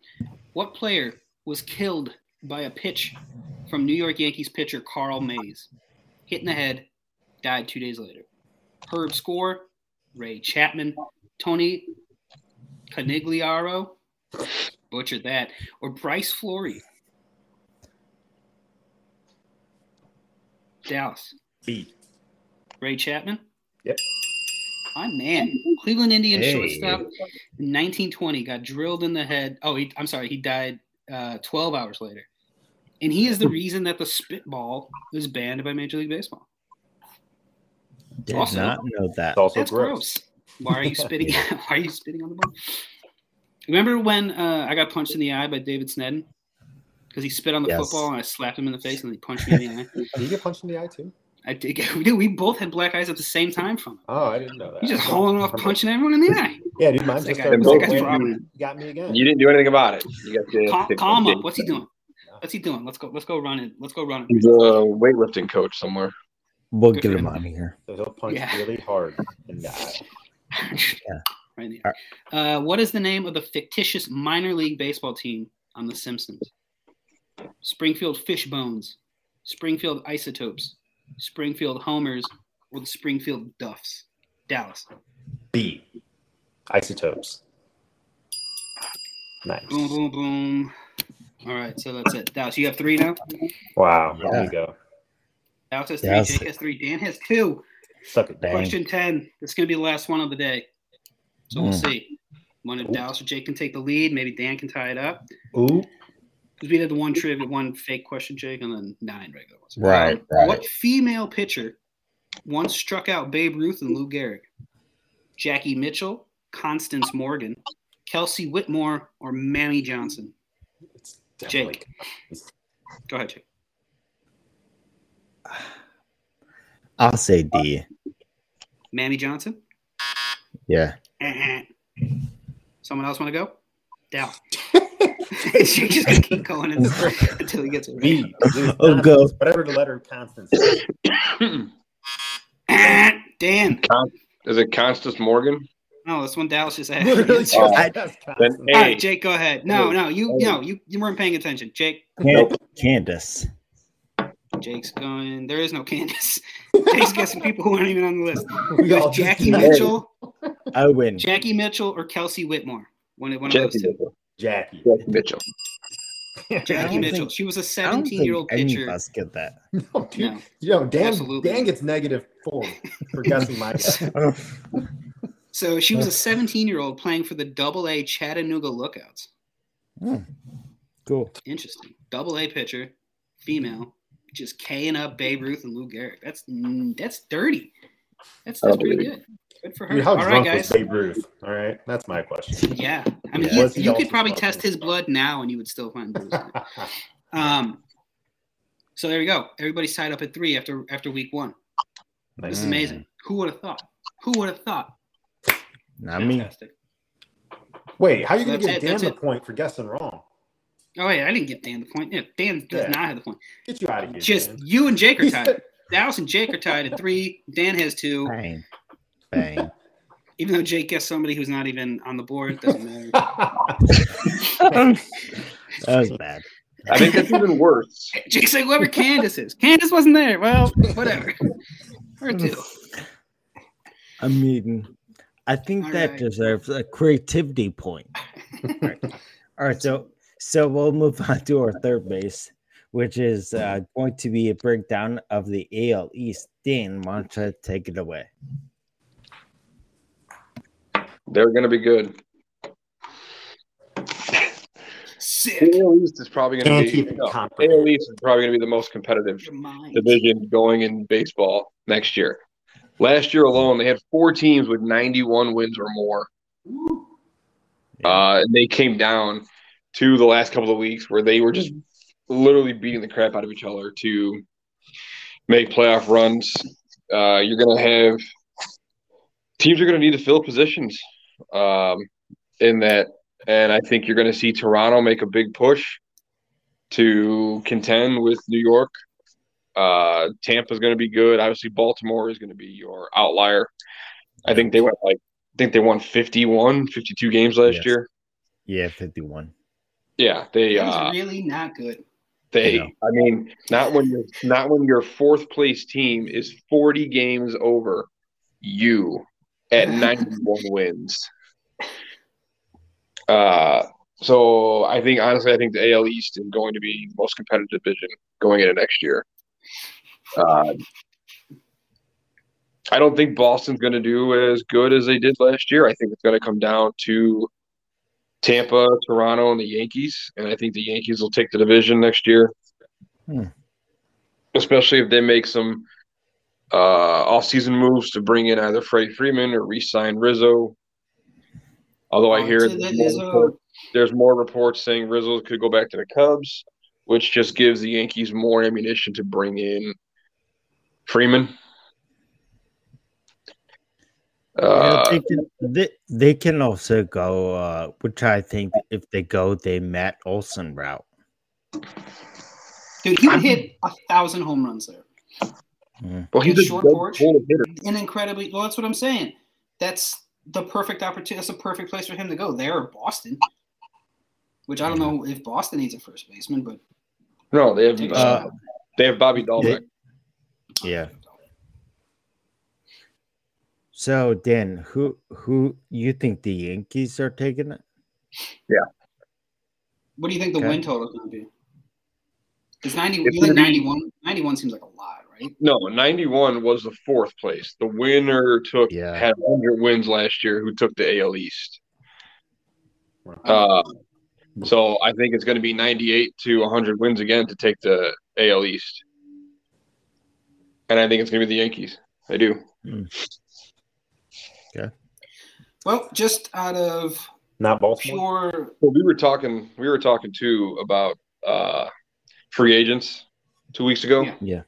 What player was killed by a pitch from New York Yankees pitcher Carl Mays? Hit in the head, died two days later. Herb Score, Ray Chapman, Tony Canigliaro, butchered that, or Bryce Flory. Dallas, B. Ray Chapman. Yep. My man, Cleveland Indian Hey. shortstop in 1920 got drilled in the head. Oh, he, I'm sorry, he died uh, 12 hours later. And he is the reason that the spitball was banned by Major League Baseball. Did Also- not know that. It's also That's gross. gross. Why are you spitting? why are you spitting on the ball? Remember when uh, I got punched in the eye by David Snedden because he spit on the Yes. football and I slapped him in the face and he punched me in the eye. Did you get punched in the eye too? I did. Get, we, did. we both had black eyes at the same time from him. Oh, I didn't know that. He's just hauling off, punching everyone in the eye. Yeah, dude, mine That just guy- started that going guy's in. problem. You got me again. You didn't do anything about it. You got the, Calm, the- calm the- up. What's he doing? What's he doing? Let's go. Let's go run it. Let's go run it. He's a weightlifting coach somewhere. We'll Good get him him. on here. So he'll punch Yeah. really hard and die. right there. Uh, what is the name of the fictitious minor league baseball team on The Simpsons? Springfield fish bones, Springfield Isotopes, Springfield Homers, or the Springfield Duffs? Dallas. B. Isotopes. Nice. Boom, boom, boom. All right, so that's it. Dallas, you have three now. Wow. There Yeah. you go. Dallas has three. Yes. Jake has three. Dan has two. Suck it, Dan. Question ten. This is gonna be the last one of the day. So we'll Mm. see. One if Dallas or Jake can take the lead. Maybe Dan can tie it up. Ooh. Because we did the one trivia, one fake question, Jake, and then nine regular ones. Right, Um, right. What female pitcher once struck out Babe Ruth and Lou Gehrig? Jackie Mitchell, Constance Morgan, Kelsey Whitmore, or Mammy Johnson? It's definitely. Jake. Go ahead, Jake. I'll say D. Mammy Johnson? Yeah. Eh-eh. Someone else want to go? Dal. Jake just gonna keep going until, until he gets it right. B. It's Oh, go. Whatever the letter Constance is. Dan. Is it Constance Morgan? No, this one Dallas just asked. Literally All just Oh. that's Then Constance. A. Jake, go ahead. No, no, you, no, you, you weren't paying attention. Jake, Can- Candace. Jake's going. There is no Candace. Jake's guessing people who aren't even on the list. We It all Jackie. Mitchell, I win. Jackie Mitchell, or Kelsey Whitmore. One, one of those two. Mitchell. Jackie. Jackie Mitchell. Jackie Mitchell. think- she was a 17 year old think Any of us get that. No, dude. No. You know, Dan, Absolutely. Dan gets negative four for guessing my guess. So she was a 17 year old playing for the Double A Chattanooga Lookouts. Hmm. Cool. Interesting. Double A pitcher, female, just K'ing up Babe Ruth and Lou Gehrig. That's mm, that's dirty. That's that's pretty good. Good for her. Dude, how All right, drunk guys. was Babe Ruth? All right, that's my question. Yeah, I mean, Yeah. he- Was he you could probably test his blood now, and you would still find booze. Um, so there you go. Everybody's tied up at three after after week one. This is amazing. Who would have thought? Who would have thought? Not me. Wait, how are you going That's to it, give Dan the it. point for guessing wrong? Oh wait, I didn't give Dan the point. Yeah, Dan does Yeah. not have the point. Get you out of here. Just Dan. you and Jake are tied. Dallas and Jake are tied at three. Dan has two. Bang. Bang. Even though Jake guessed somebody who's not even on the board, doesn't matter. that was bad. I think that's even worse. Jake's like, whoever Candace is. Candace wasn't there. Well, whatever. Or two. I mean, I think All that right. deserves a creativity point. All right. All right, so so we'll move on to our third base. which is uh, going to be a breakdown of the AL East. Dan, why don't you take it away? They're going to be good. Sick. AL East is probably going to be it no. AL East is probably going to be the most competitive division going in baseball next year. Last year alone, they had four teams with 91 wins or more. Uh, and they came down to the last couple of weeks where they were just literally beating the crap out of each other to make playoff runs. Uh, you're going to have teams are going to need to fill positions um, in that. And I think you're going to see Toronto make a big push to contend with New York. Uh, Tampa's going to be good. Obviously, Baltimore is going to be your outlier. I think they went like I think they won 51, 52 games last Yes. year. Yeah, 51. Yeah, they That uh, really not good. they Yeah. I mean, not when you're not when your fourth place team is 40 games over you at 91 wins. Uh so I think honestly I think the AL East is going to be the most competitive division going into next year. Uh, I don't think Boston's going to do as good as they did last year. I think it's going to come down to Tampa, Toronto, and the Yankees, and I think the Yankees will take the division next year. Hmm. Especially if they make some uh, off-season moves to bring in either Freddie Freeman or re-sign Rizzo. Although I hear there's more, report- there's more reports saying Rizzo could go back to the Cubs, which just gives the Yankees more ammunition to bring in Freeman. Yeah, Uh, they, can, they, they can also go, uh, which I think if they go the Matt Olson route. Dude, he would hit a thousand home runs there. Well, he's a short good porch. hitter. An incredibly well, that's what I'm saying. That's the perfect opportunity. That's a perfect place for him to go. There or Boston. Which I don't know if Boston needs a first baseman, but No, they have uh, they have Bobby Dalbec. Yeah. So Dan, who who you think the Yankees are taking it? Yeah. What do you think the Okay. win total is going to be? It's 90. It's you think 91? 91 seems like a lot, right? No, 91 was the fourth place. The winner took Yeah. had 100 wins last year. Who took the AL East? Uh, so I think it's going to be 98 to 100 wins again to take the AL East, and I think it's going to be the Yankees. I do. Yeah. Well, just out of Not Baltimore. pure Well, we were talking. We were talking too about uh, free agents two weeks ago, Yeah. Yeah.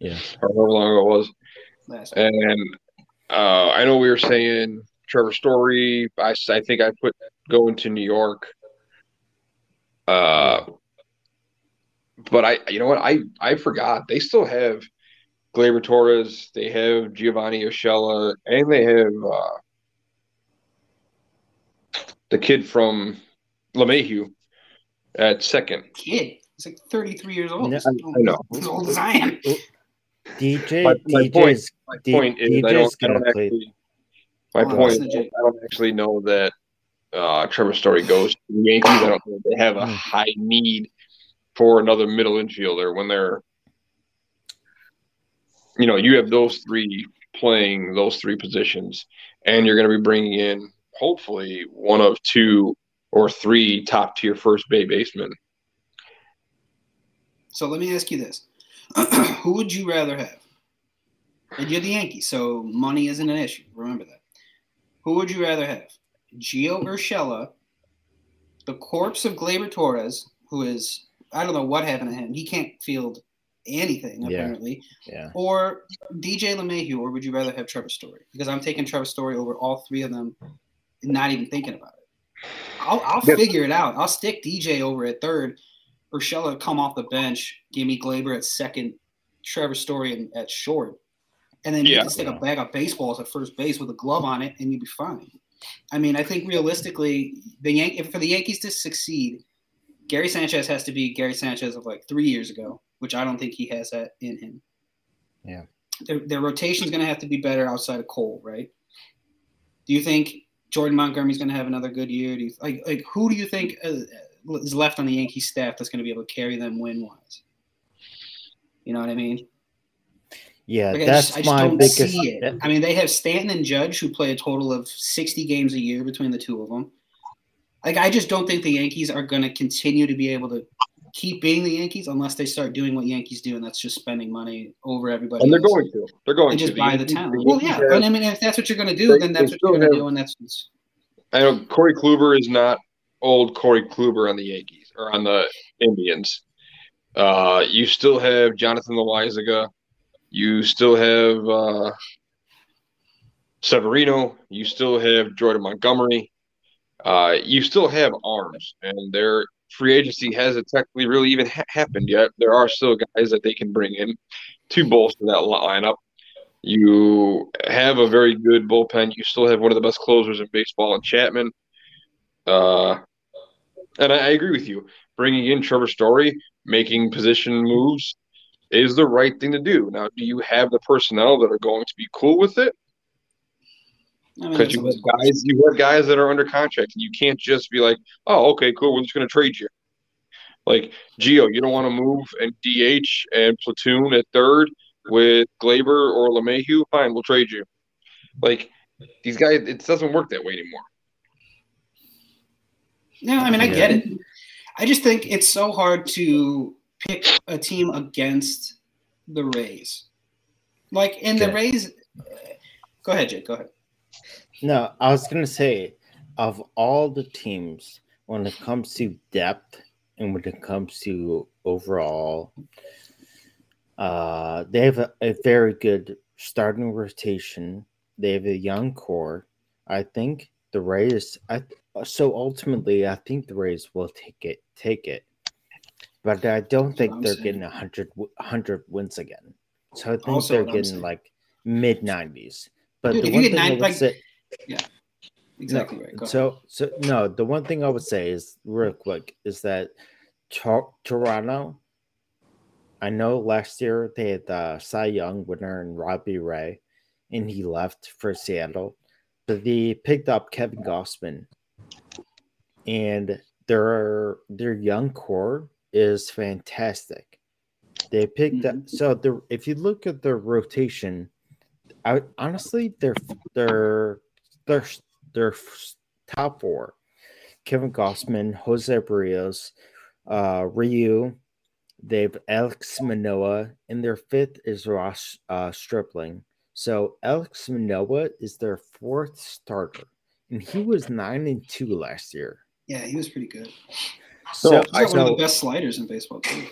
Yeah. or however long ago it was. last And uh, I know we were saying Trevor Story. I, I think I put going to New York. Uh, but I, you know what? I I forgot they still have Gleyber Torres. They have Giovanni Urshela, and they have uh, the kid from LeMahieu at second. kid. He's like 33 years old. Yeah, I know. As old as I am. DJ My- my DJ's point- My D- point is, I don't, I don't actually. My Oh, point is, listen to Jake. I don't actually know that uh, Trevor Story goes to the Yankees. I don't think they have a Hmm. high need for another middle infielder when they're, you know, you have those three playing those three positions, and you're going to be bringing in hopefully one of two or three top tier first bay basemen. So let me ask you this: Who would you rather have? And you're the Yankees, so money isn't an issue. Remember that. Who would you rather have? Gio Urshela, the corpse of Gleyber Torres, who is I don't know what happened to him. He can't field anything Yeah. apparently. Yeah. Or DJ LeMahieu, or would you rather have Trevor Story? Because I'm taking Trevor Story over all three of them, and not even thinking about it. I'll, I'll Yeah. figure it out. I'll stick DJ over at third. Urshela come off the bench, give me Gleyber at second, Trevor Story in- at short, and then you Yeah. can stick a bag of baseballs at first base with a glove on it, and you'd be fine. I mean, I think realistically, the Yan- if for the Yankees to succeed, Gary Sanchez has to be Gary Sanchez of like three years ago, which I don't think he has that in him. Yeah. Their, their rotation is going to have to be better outside of Cole, right? Do you think Jordan Montgomery's going to have another good year? Do you like like who do you think uh, is left on the Yankees staff that's going to be able to carry them win wise? You know what I mean? Yeah, Like, I that's just, I just my don't biggest. see it. I mean, they have Stanton and Judge who play a total of 60 games a year between the two of them. Like, I just don't think the Yankees are going to continue to be able to keep being the Yankees unless they start doing what Yankees do, and that's just spending money over everybody. And they're else going to. They're going and to. just The buy the Yankees- talent. the Well, yeah, have- but I mean, if that's what you're going to do, They- then that's what you're going to do, and that's what's I know Corey Kluber is not old Corey Kluber on the Yankees or on the Indians. Uh, you still have Jonathan Loáisiga. You still have uh, Severino. You still have Jordan Montgomery. Uh, you still have arms, and their free agency hasn't technically really even ha- happened yet. There are still guys that they can bring in to bolster that lineup. You have a very good bullpen. You still have one of the best closers in baseball in Chapman. Uh, and I, I agree with you. Bringing in Trevor Story, making position moves is the right thing to do. Now, do you have the personnel that are going to be cool with it? I mean, Because you have guys, you have guys that are under contract, and you can't just be like, "Oh, okay, cool, we're just going to trade you." Like Gio, you don't want to move and DH and platoon at third with Gleyber or LeMahieu. Fine, we'll trade you. Like these guys, it doesn't work that way anymore. No, I mean I Yeah. get it. I just think it's so hard to pick a team against the Rays. Like in the Rays, go ahead, Jake. Go ahead. No, I was gonna say, of all the teams, when it comes to depth and when it comes to overall, uh, they have a, a very good starting rotation. They have a young core. I think the Rays. I Uh, so ultimately, I think the Rays will take it. Take it, but I don't think I'm they're saying. getting a hundred hundred wins again. So I think Also they're getting saying. like mid nineties. But Dude, the one thing I would like- say, Exactly no, right. So, so no, the one thing I would say is real quick is that Tor- Toronto. I know last year they had the Cy Young winner and Robbie Ray, and he left for Seattle, but they picked up Kevin Gausman, and their their young core is fantastic. They picked up Mhm. so the if you look at their rotation, I honestly their their their their top four: Kevin Gausman, Jose Berrios, uh, Ryu. They have Alek Manoah, and their fifth is Ross uh, Stripling. So Alek Manoah is their fourth starter, and he was nine and two last year. Yeah, he was pretty good. So, So, He's got one of the best sliders in baseball too.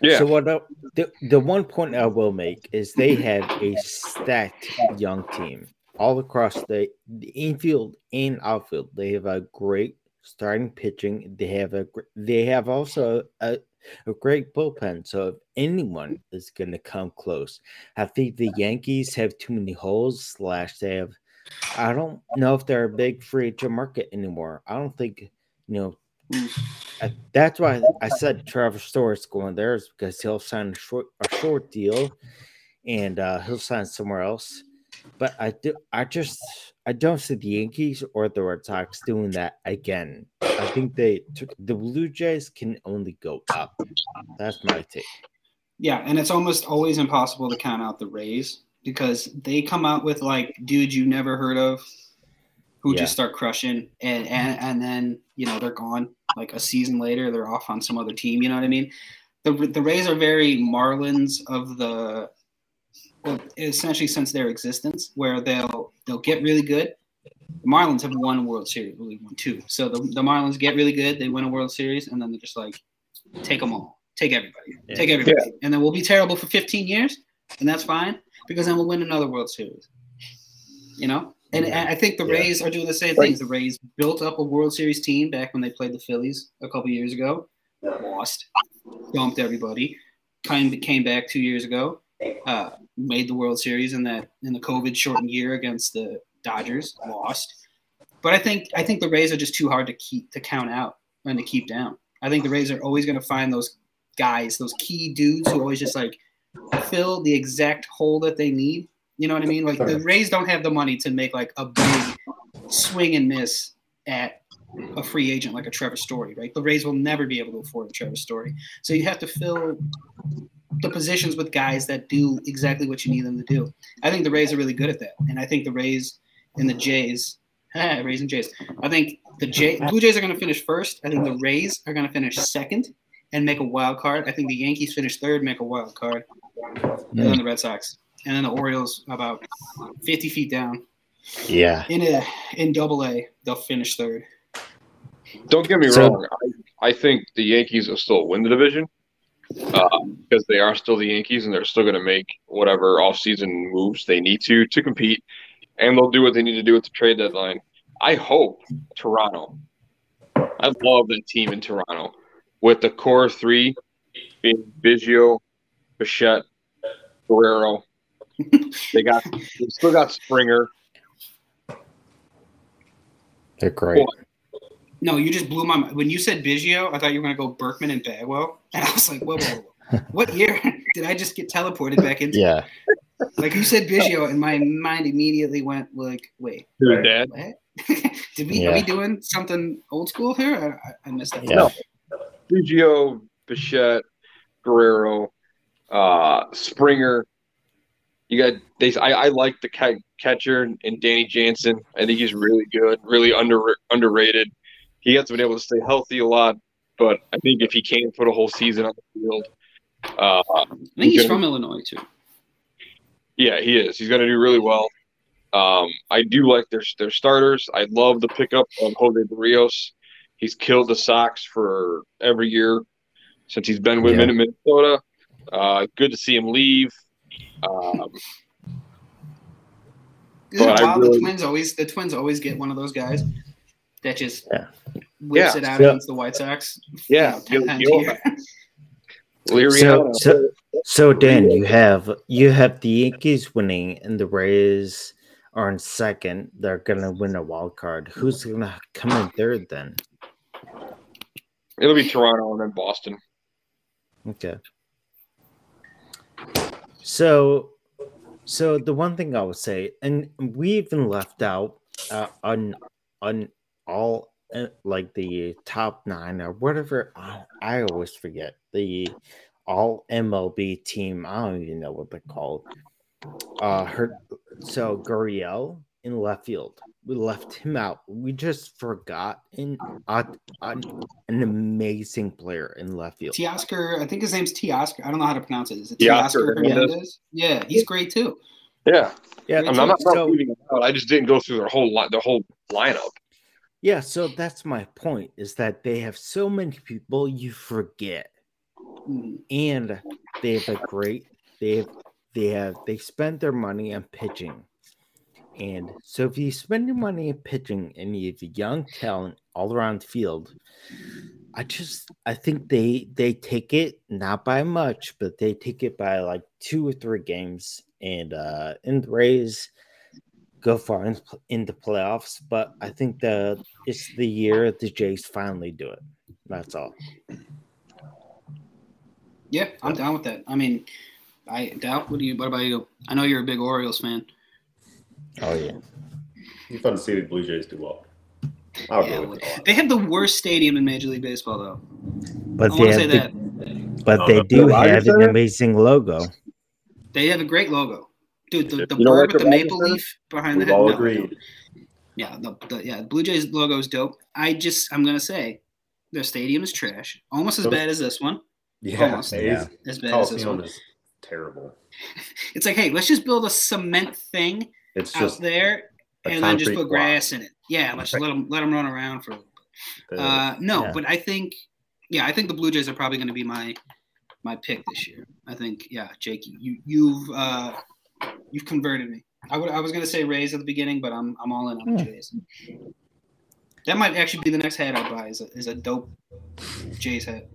Yeah, So what I, the the one point I will make is they have a stacked young team all across the, the infield and outfield. They have a great starting pitching. They have a gr- they have also a, a great bullpen. So if anyone is going to come close, I think the Yankees have too many holes. Slash, they have. I don't know if they're a big free agent market anymore. I don't think you know I, that's why I said Trevor Story's going there is because he'll sign a short a short deal, and uh, he'll sign somewhere else. But I do I just I don't see the Yankees or the Red Sox doing that again. I think they the Blue Jays can only go up. That's my take. Yeah, and it's almost always impossible to count out the Rays because they come out with like dudes you never heard of who Yeah. just start crushing and, and and then you know they're gone like a season later they're off on some other team you know what I mean? The the Rays are very Marlins of the well, essentially since their existence where they'll they'll get really good. The Marlins have won a World Series really won two. So the, the Marlins get really good they win a World Series and then they're just like take them all take everybody Yeah. take everybody. And then we'll be terrible for 15 years and that's fine because then we'll win another World Series. You know, and I think the Yeah. Rays are doing the same things. The Rays built up a World Series team back when they played the Phillies a couple years ago, lost, dumped everybody, kind of came back two years ago, uh, made the World Series in that in the COVID shortened year against the Dodgers, lost. But I think I think the Rays are just too hard to keep to count out and to keep down. I think the Rays are always going to find those guys, those key dudes who always just like fill the exact hole that they need. You know what I mean? Like the Rays don't have the money to make like a big swing and miss at a free agent like a Trevor Story, right? The Rays will never be able to afford a Trevor Story. So you have to fill the positions with guys that do exactly what you need them to do. I think the Rays are really good at that, and I think the Rays and the Jays, Rays and Jays. I think the Jay, Blue Jays are going to finish first. I think the Rays are going to finish second and make a wild card. I think the Yankees finish third, make a wild card, and then the Red Sox, and then the Orioles about fifty feet down Yeah. in a in Double A. They'll finish third. Don't get me So- wrong. I, I think the Yankees will still win the division um, because they are still the Yankees and they're still going to make whatever offseason moves they need to to compete, and they'll do what they need to do at the trade deadline. I hope Toronto. I love that team in Toronto with the core three being Biggio, Bichette, Guerrero. They got they still got Springer. They're great. No, you just blew my mind. When you said Biggio, I thought you were going to go Berkman and Bagwell. And I was like, whoa, whoa, whoa. what year did I just get teleported back into? Yeah. Like you said Biggio, and my mind immediately went like, wait, Who's dad? what? did we, are we doing something old school here? I, I- I missed that. Yeah. Biggio, Bichette, Guerrero, uh, Springer. You got they. I, I like the ca- catcher and Danny Jansen. I think he's really good, really under underrated. He hasn't been able to stay healthy a lot, but I think if he can put a whole season on the field, uh, I think he's gonna- from Illinois too. Yeah, he is. He's going to do really well. Um, I do like their their starters. I love the pickup of Jose Berrios. He's killed the Sox for every year since he's been with Yeah. Minnesota. Uh, good to see him leave. Um, But it I really- The Twins always the Twins always get one of those guys that just Yeah. whips Yeah. it out Yeah. against the White Sox. Yeah. you know, 10 times a Gil- So, so, so Dan, you have you have the Yankees winning, and the Rays are in second. They're gonna win a wild card. Who's gonna come in third then? It'll be Toronto and then Boston. Okay. So, so the one thing I would say, and we even left out uh, on on all uh, like the top nine or whatever. I, I always forget the all MLB team. I don't even know what they're called. Uh, her so Gurriel in left field. We left him out. We just forgot in uh, an, an amazing player in left field. Teoscar, I think his name's Teoscar. I don't know how to pronounce it. Is it Teoscar Teoscar Hernandez. Hernandez? Yeah, he's great too. Yeah, Yeah, I'm, I'm not, so- not leaving him out. I just didn't go through their whole li- the whole lineup. Yeah, so that's my point is that they have so many people you forget. Mhm. And they have a great they have they have they spent their money on pitching. And so if you spend your money pitching and you have young talent all around the field, I just I think they they take it not by much, but they take it by like two or three games and uh and the Rays go far in, the playoffs, but I think the it's the year the Jays finally do it. That's all. Yeah, I'm down with that. I mean, I doubt. What do you? What about you? I know you're a big Orioles fan. Oh yeah. It's fun to see the Blue Jays do well. I'll Yeah, go with it. they have the worst stadium in Major League Baseball, though. But I they want to say have that but Oh, they the do Rogers have an amazing logo. they have a great logo, dude. The, the bird like with the the maple Rogers leaf behind the We've head. all no, agreed. Yeah, the, the yeah Blue Jays logo is dope. I just I'm gonna say their stadium is trash, almost as Those- bad as this one. Yeah, Almost. Yeah. As bad as this one. is terrible. It's like, hey, let's just build a cement thing It's out just there and then just concrete put block. grass in it. Yeah, let's let them let them run around for. a little bit. Uh, no, Yeah. but I think, yeah, I think the Blue Jays are probably going to be my my pick this year. I think, yeah, Jake, you you've uh, you've converted me. I would I was going to say Rays at the beginning, but I'm I'm all in on the Hmm. Jays. That might actually be the next hat I buy. Is a, is a dope Jays hat.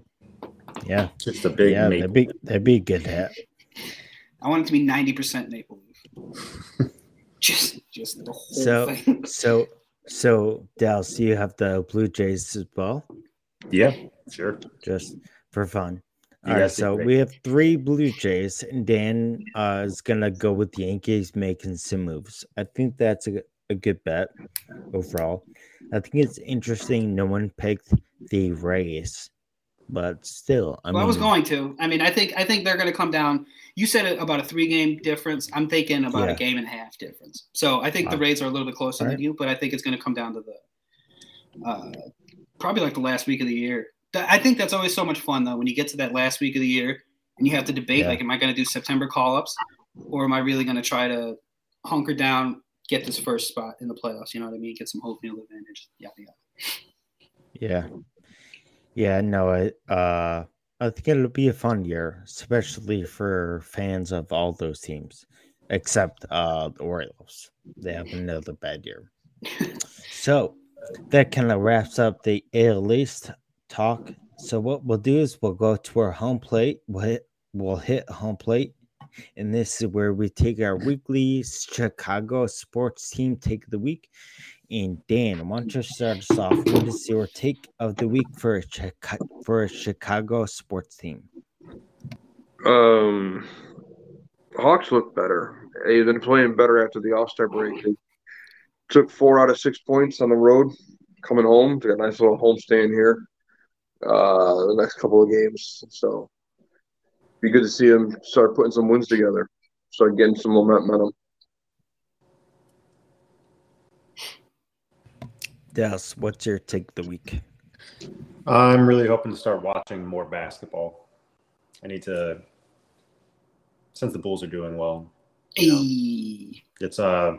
Yeah, just a big yeah, maple. that'd be that'd be a good hat. I want it to be ninety percent maple leaf. just just the whole So- thing. So so Dallas, you have the Blue Jays as well, Yeah, sure. just for fun. All right, so we have three Blue Jays, and Dan uh, is gonna go with the Yankees making some moves. I think that's a, a good bet overall. I think it's interesting. No one picked the Rays but still, I well, mean, I was going to. I mean, I think I think they're going to come down. You said about a three game difference. I'm thinking about Yeah. a game and a half difference. So I think the. Rays are a little bit closer than you, but I think it's going to come down to the uh, probably like the last week of the year. I think that's always so much fun though when you get to that last week of the year and you have to debate Yeah. like, am I going to do September call ups or am I really going to try to hunker down, get this first spot in the playoffs? You know what I mean? Get some home field advantage. Yada yada. Yeah. Yeah, no, I uh I think it'll be a fun year, especially for fans of all those teams. Except uh the Orioles. They have another bad year. so that kind of wraps up the AL East talk. So what we'll do is we'll go to our home plate. We'll hit we'll hit home plate. And this is where we take our weekly Chicago sports team take the week. And Dan, why start us off? What is your take of the week for a Chicago, for a Chicago sports team? Um, Hawks look better. They've been playing better after the All Star break. They took four out of six points on the road coming home. They got a nice little home stand here. Uh, the next couple of games, so be good to see them start putting some wins together, start getting some momentum. Des, what's your take of the week? I'm really hoping to start watching more basketball. I need to, since the Bulls are doing well. Hey. It's uh,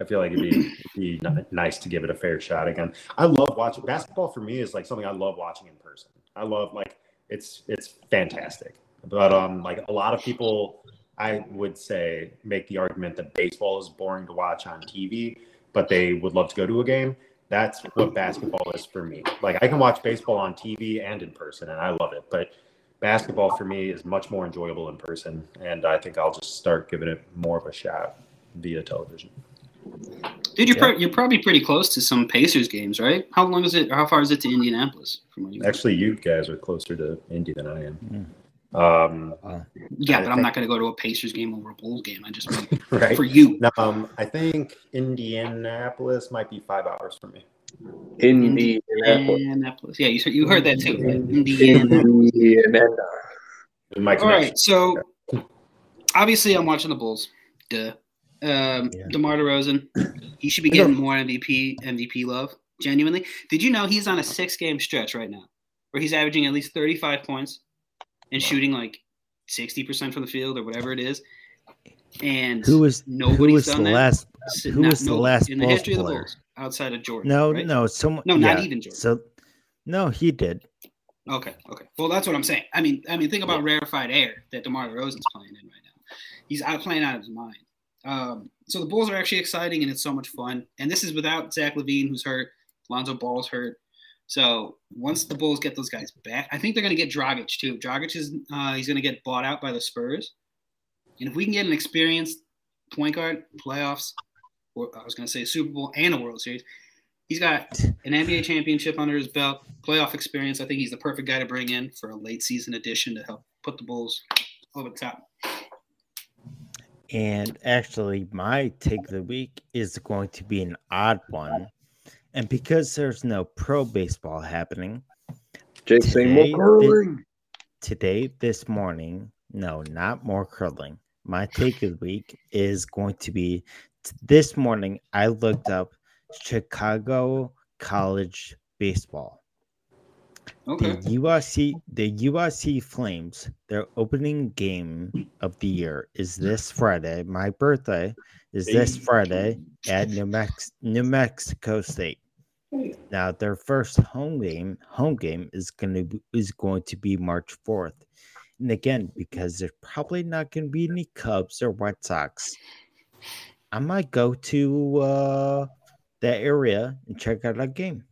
I feel like it'd be, it'd be nice to give it a fair shot again. I love watching basketball. For me, is like something I love watching in person. I love like it's it's fantastic. But um, like a lot of people, I would say make the argument that baseball is boring to watch on TV, but they would love to go to a game. That's what basketball is for me. Like I can watch baseball on TV and in person, and I love it. But basketball for me is much more enjoyable in person, and I think I'll just start giving it more of a shot via television. Dude, you're, Yeah. pro- you're probably pretty close to some Pacers games, right? How long is it, or how far is it to Indianapolis from where you Actually, you guys are closer to Indy than I am. Hmm. Um, Yeah, I but I'm think- not going to go to a Pacers game over a Bulls game. I just mean right. for you. No, um, I think Indianapolis might be five hours from me. Indianapolis. Indianapolis. Yeah, you heard, you heard that too. right? Indiana. Indiana. It might All connect. right, so obviously I'm watching the Bulls. Duh. Um, Yeah. DeMar DeRozan, he should be getting more MVP MVP love. Genuinely, did you know he's on a six game stretch right now, where he's averaging at least 35 points and shooting like 60 percent from the field or whatever it is. And Who was who nobody's was done the that last? who not- was the no- last in the history of the? Bulls outside of Jordan? No, right? no, someone. No, not yeah, even Jordan. So, no, he did. Okay, okay. Well, that's what I'm saying. I mean, I mean, think about rarefied air that DeMar DeRozan's playing in right now. He's out playing out of his mind. Um, so the Bulls are actually exciting, and it's so much fun. And this is without Zach LaVine, who's hurt. Lonzo Ball's hurt. So once the Bulls get those guys back, I think they're going to get Dragic too. Dragic is uh, he's going to get bought out by the Spurs, and if we can get an experienced point guard, playoffs, or I was going to say Super Bowl and a World Series, he's got an NBA championship under his belt, playoff experience. I think he's the perfect guy to bring in for a late season addition to help put the Bulls over the top. And actually, my take of the week is going to be an odd one. And because there's no pro baseball happening Jake Today, more curling. today, this morning, no, not more curling. My take of the week is going to be this morning. I looked up Chicago College baseball. Okay. The UIC, the UIC Flames, their opening game of the year is this Friday. My birthday is this Friday at New, Mex- New Mexico State. Now their first home game, home game is going to be, is going to be March fourth, and again because there's probably not going to be any Cubs or White Sox, I might go to uh, that area and check out that game.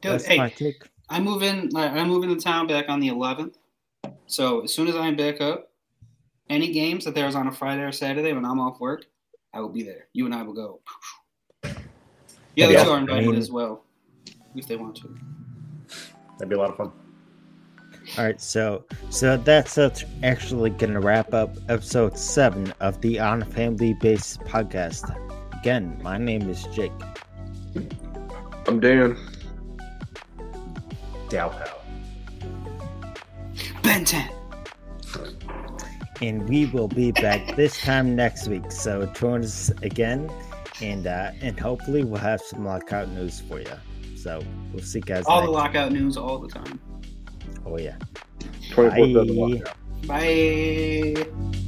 Dude, That's hey, my take. I move in. I move into town back on the 11th. So as soon as I'm back up, any games that there's on a Friday or Saturday when I'm off work, I will be there. You and I will go. The other Yeah. two are invited I mean- as well, if they want to. That'd be a lot of fun. All right, so so that's that's actually gonna wrap up episode seven of the On a Family Bases podcast. Again, my name is Jake. I'm Dan. Dow Pow. Ben 10. and we will be back this time next week. So join us again, and uh, and hopefully we'll have some lockout news for you. So we'll see guys. All the next- lockout news all the time. Oh yeah. 24/7 Bye. lockout. Bye.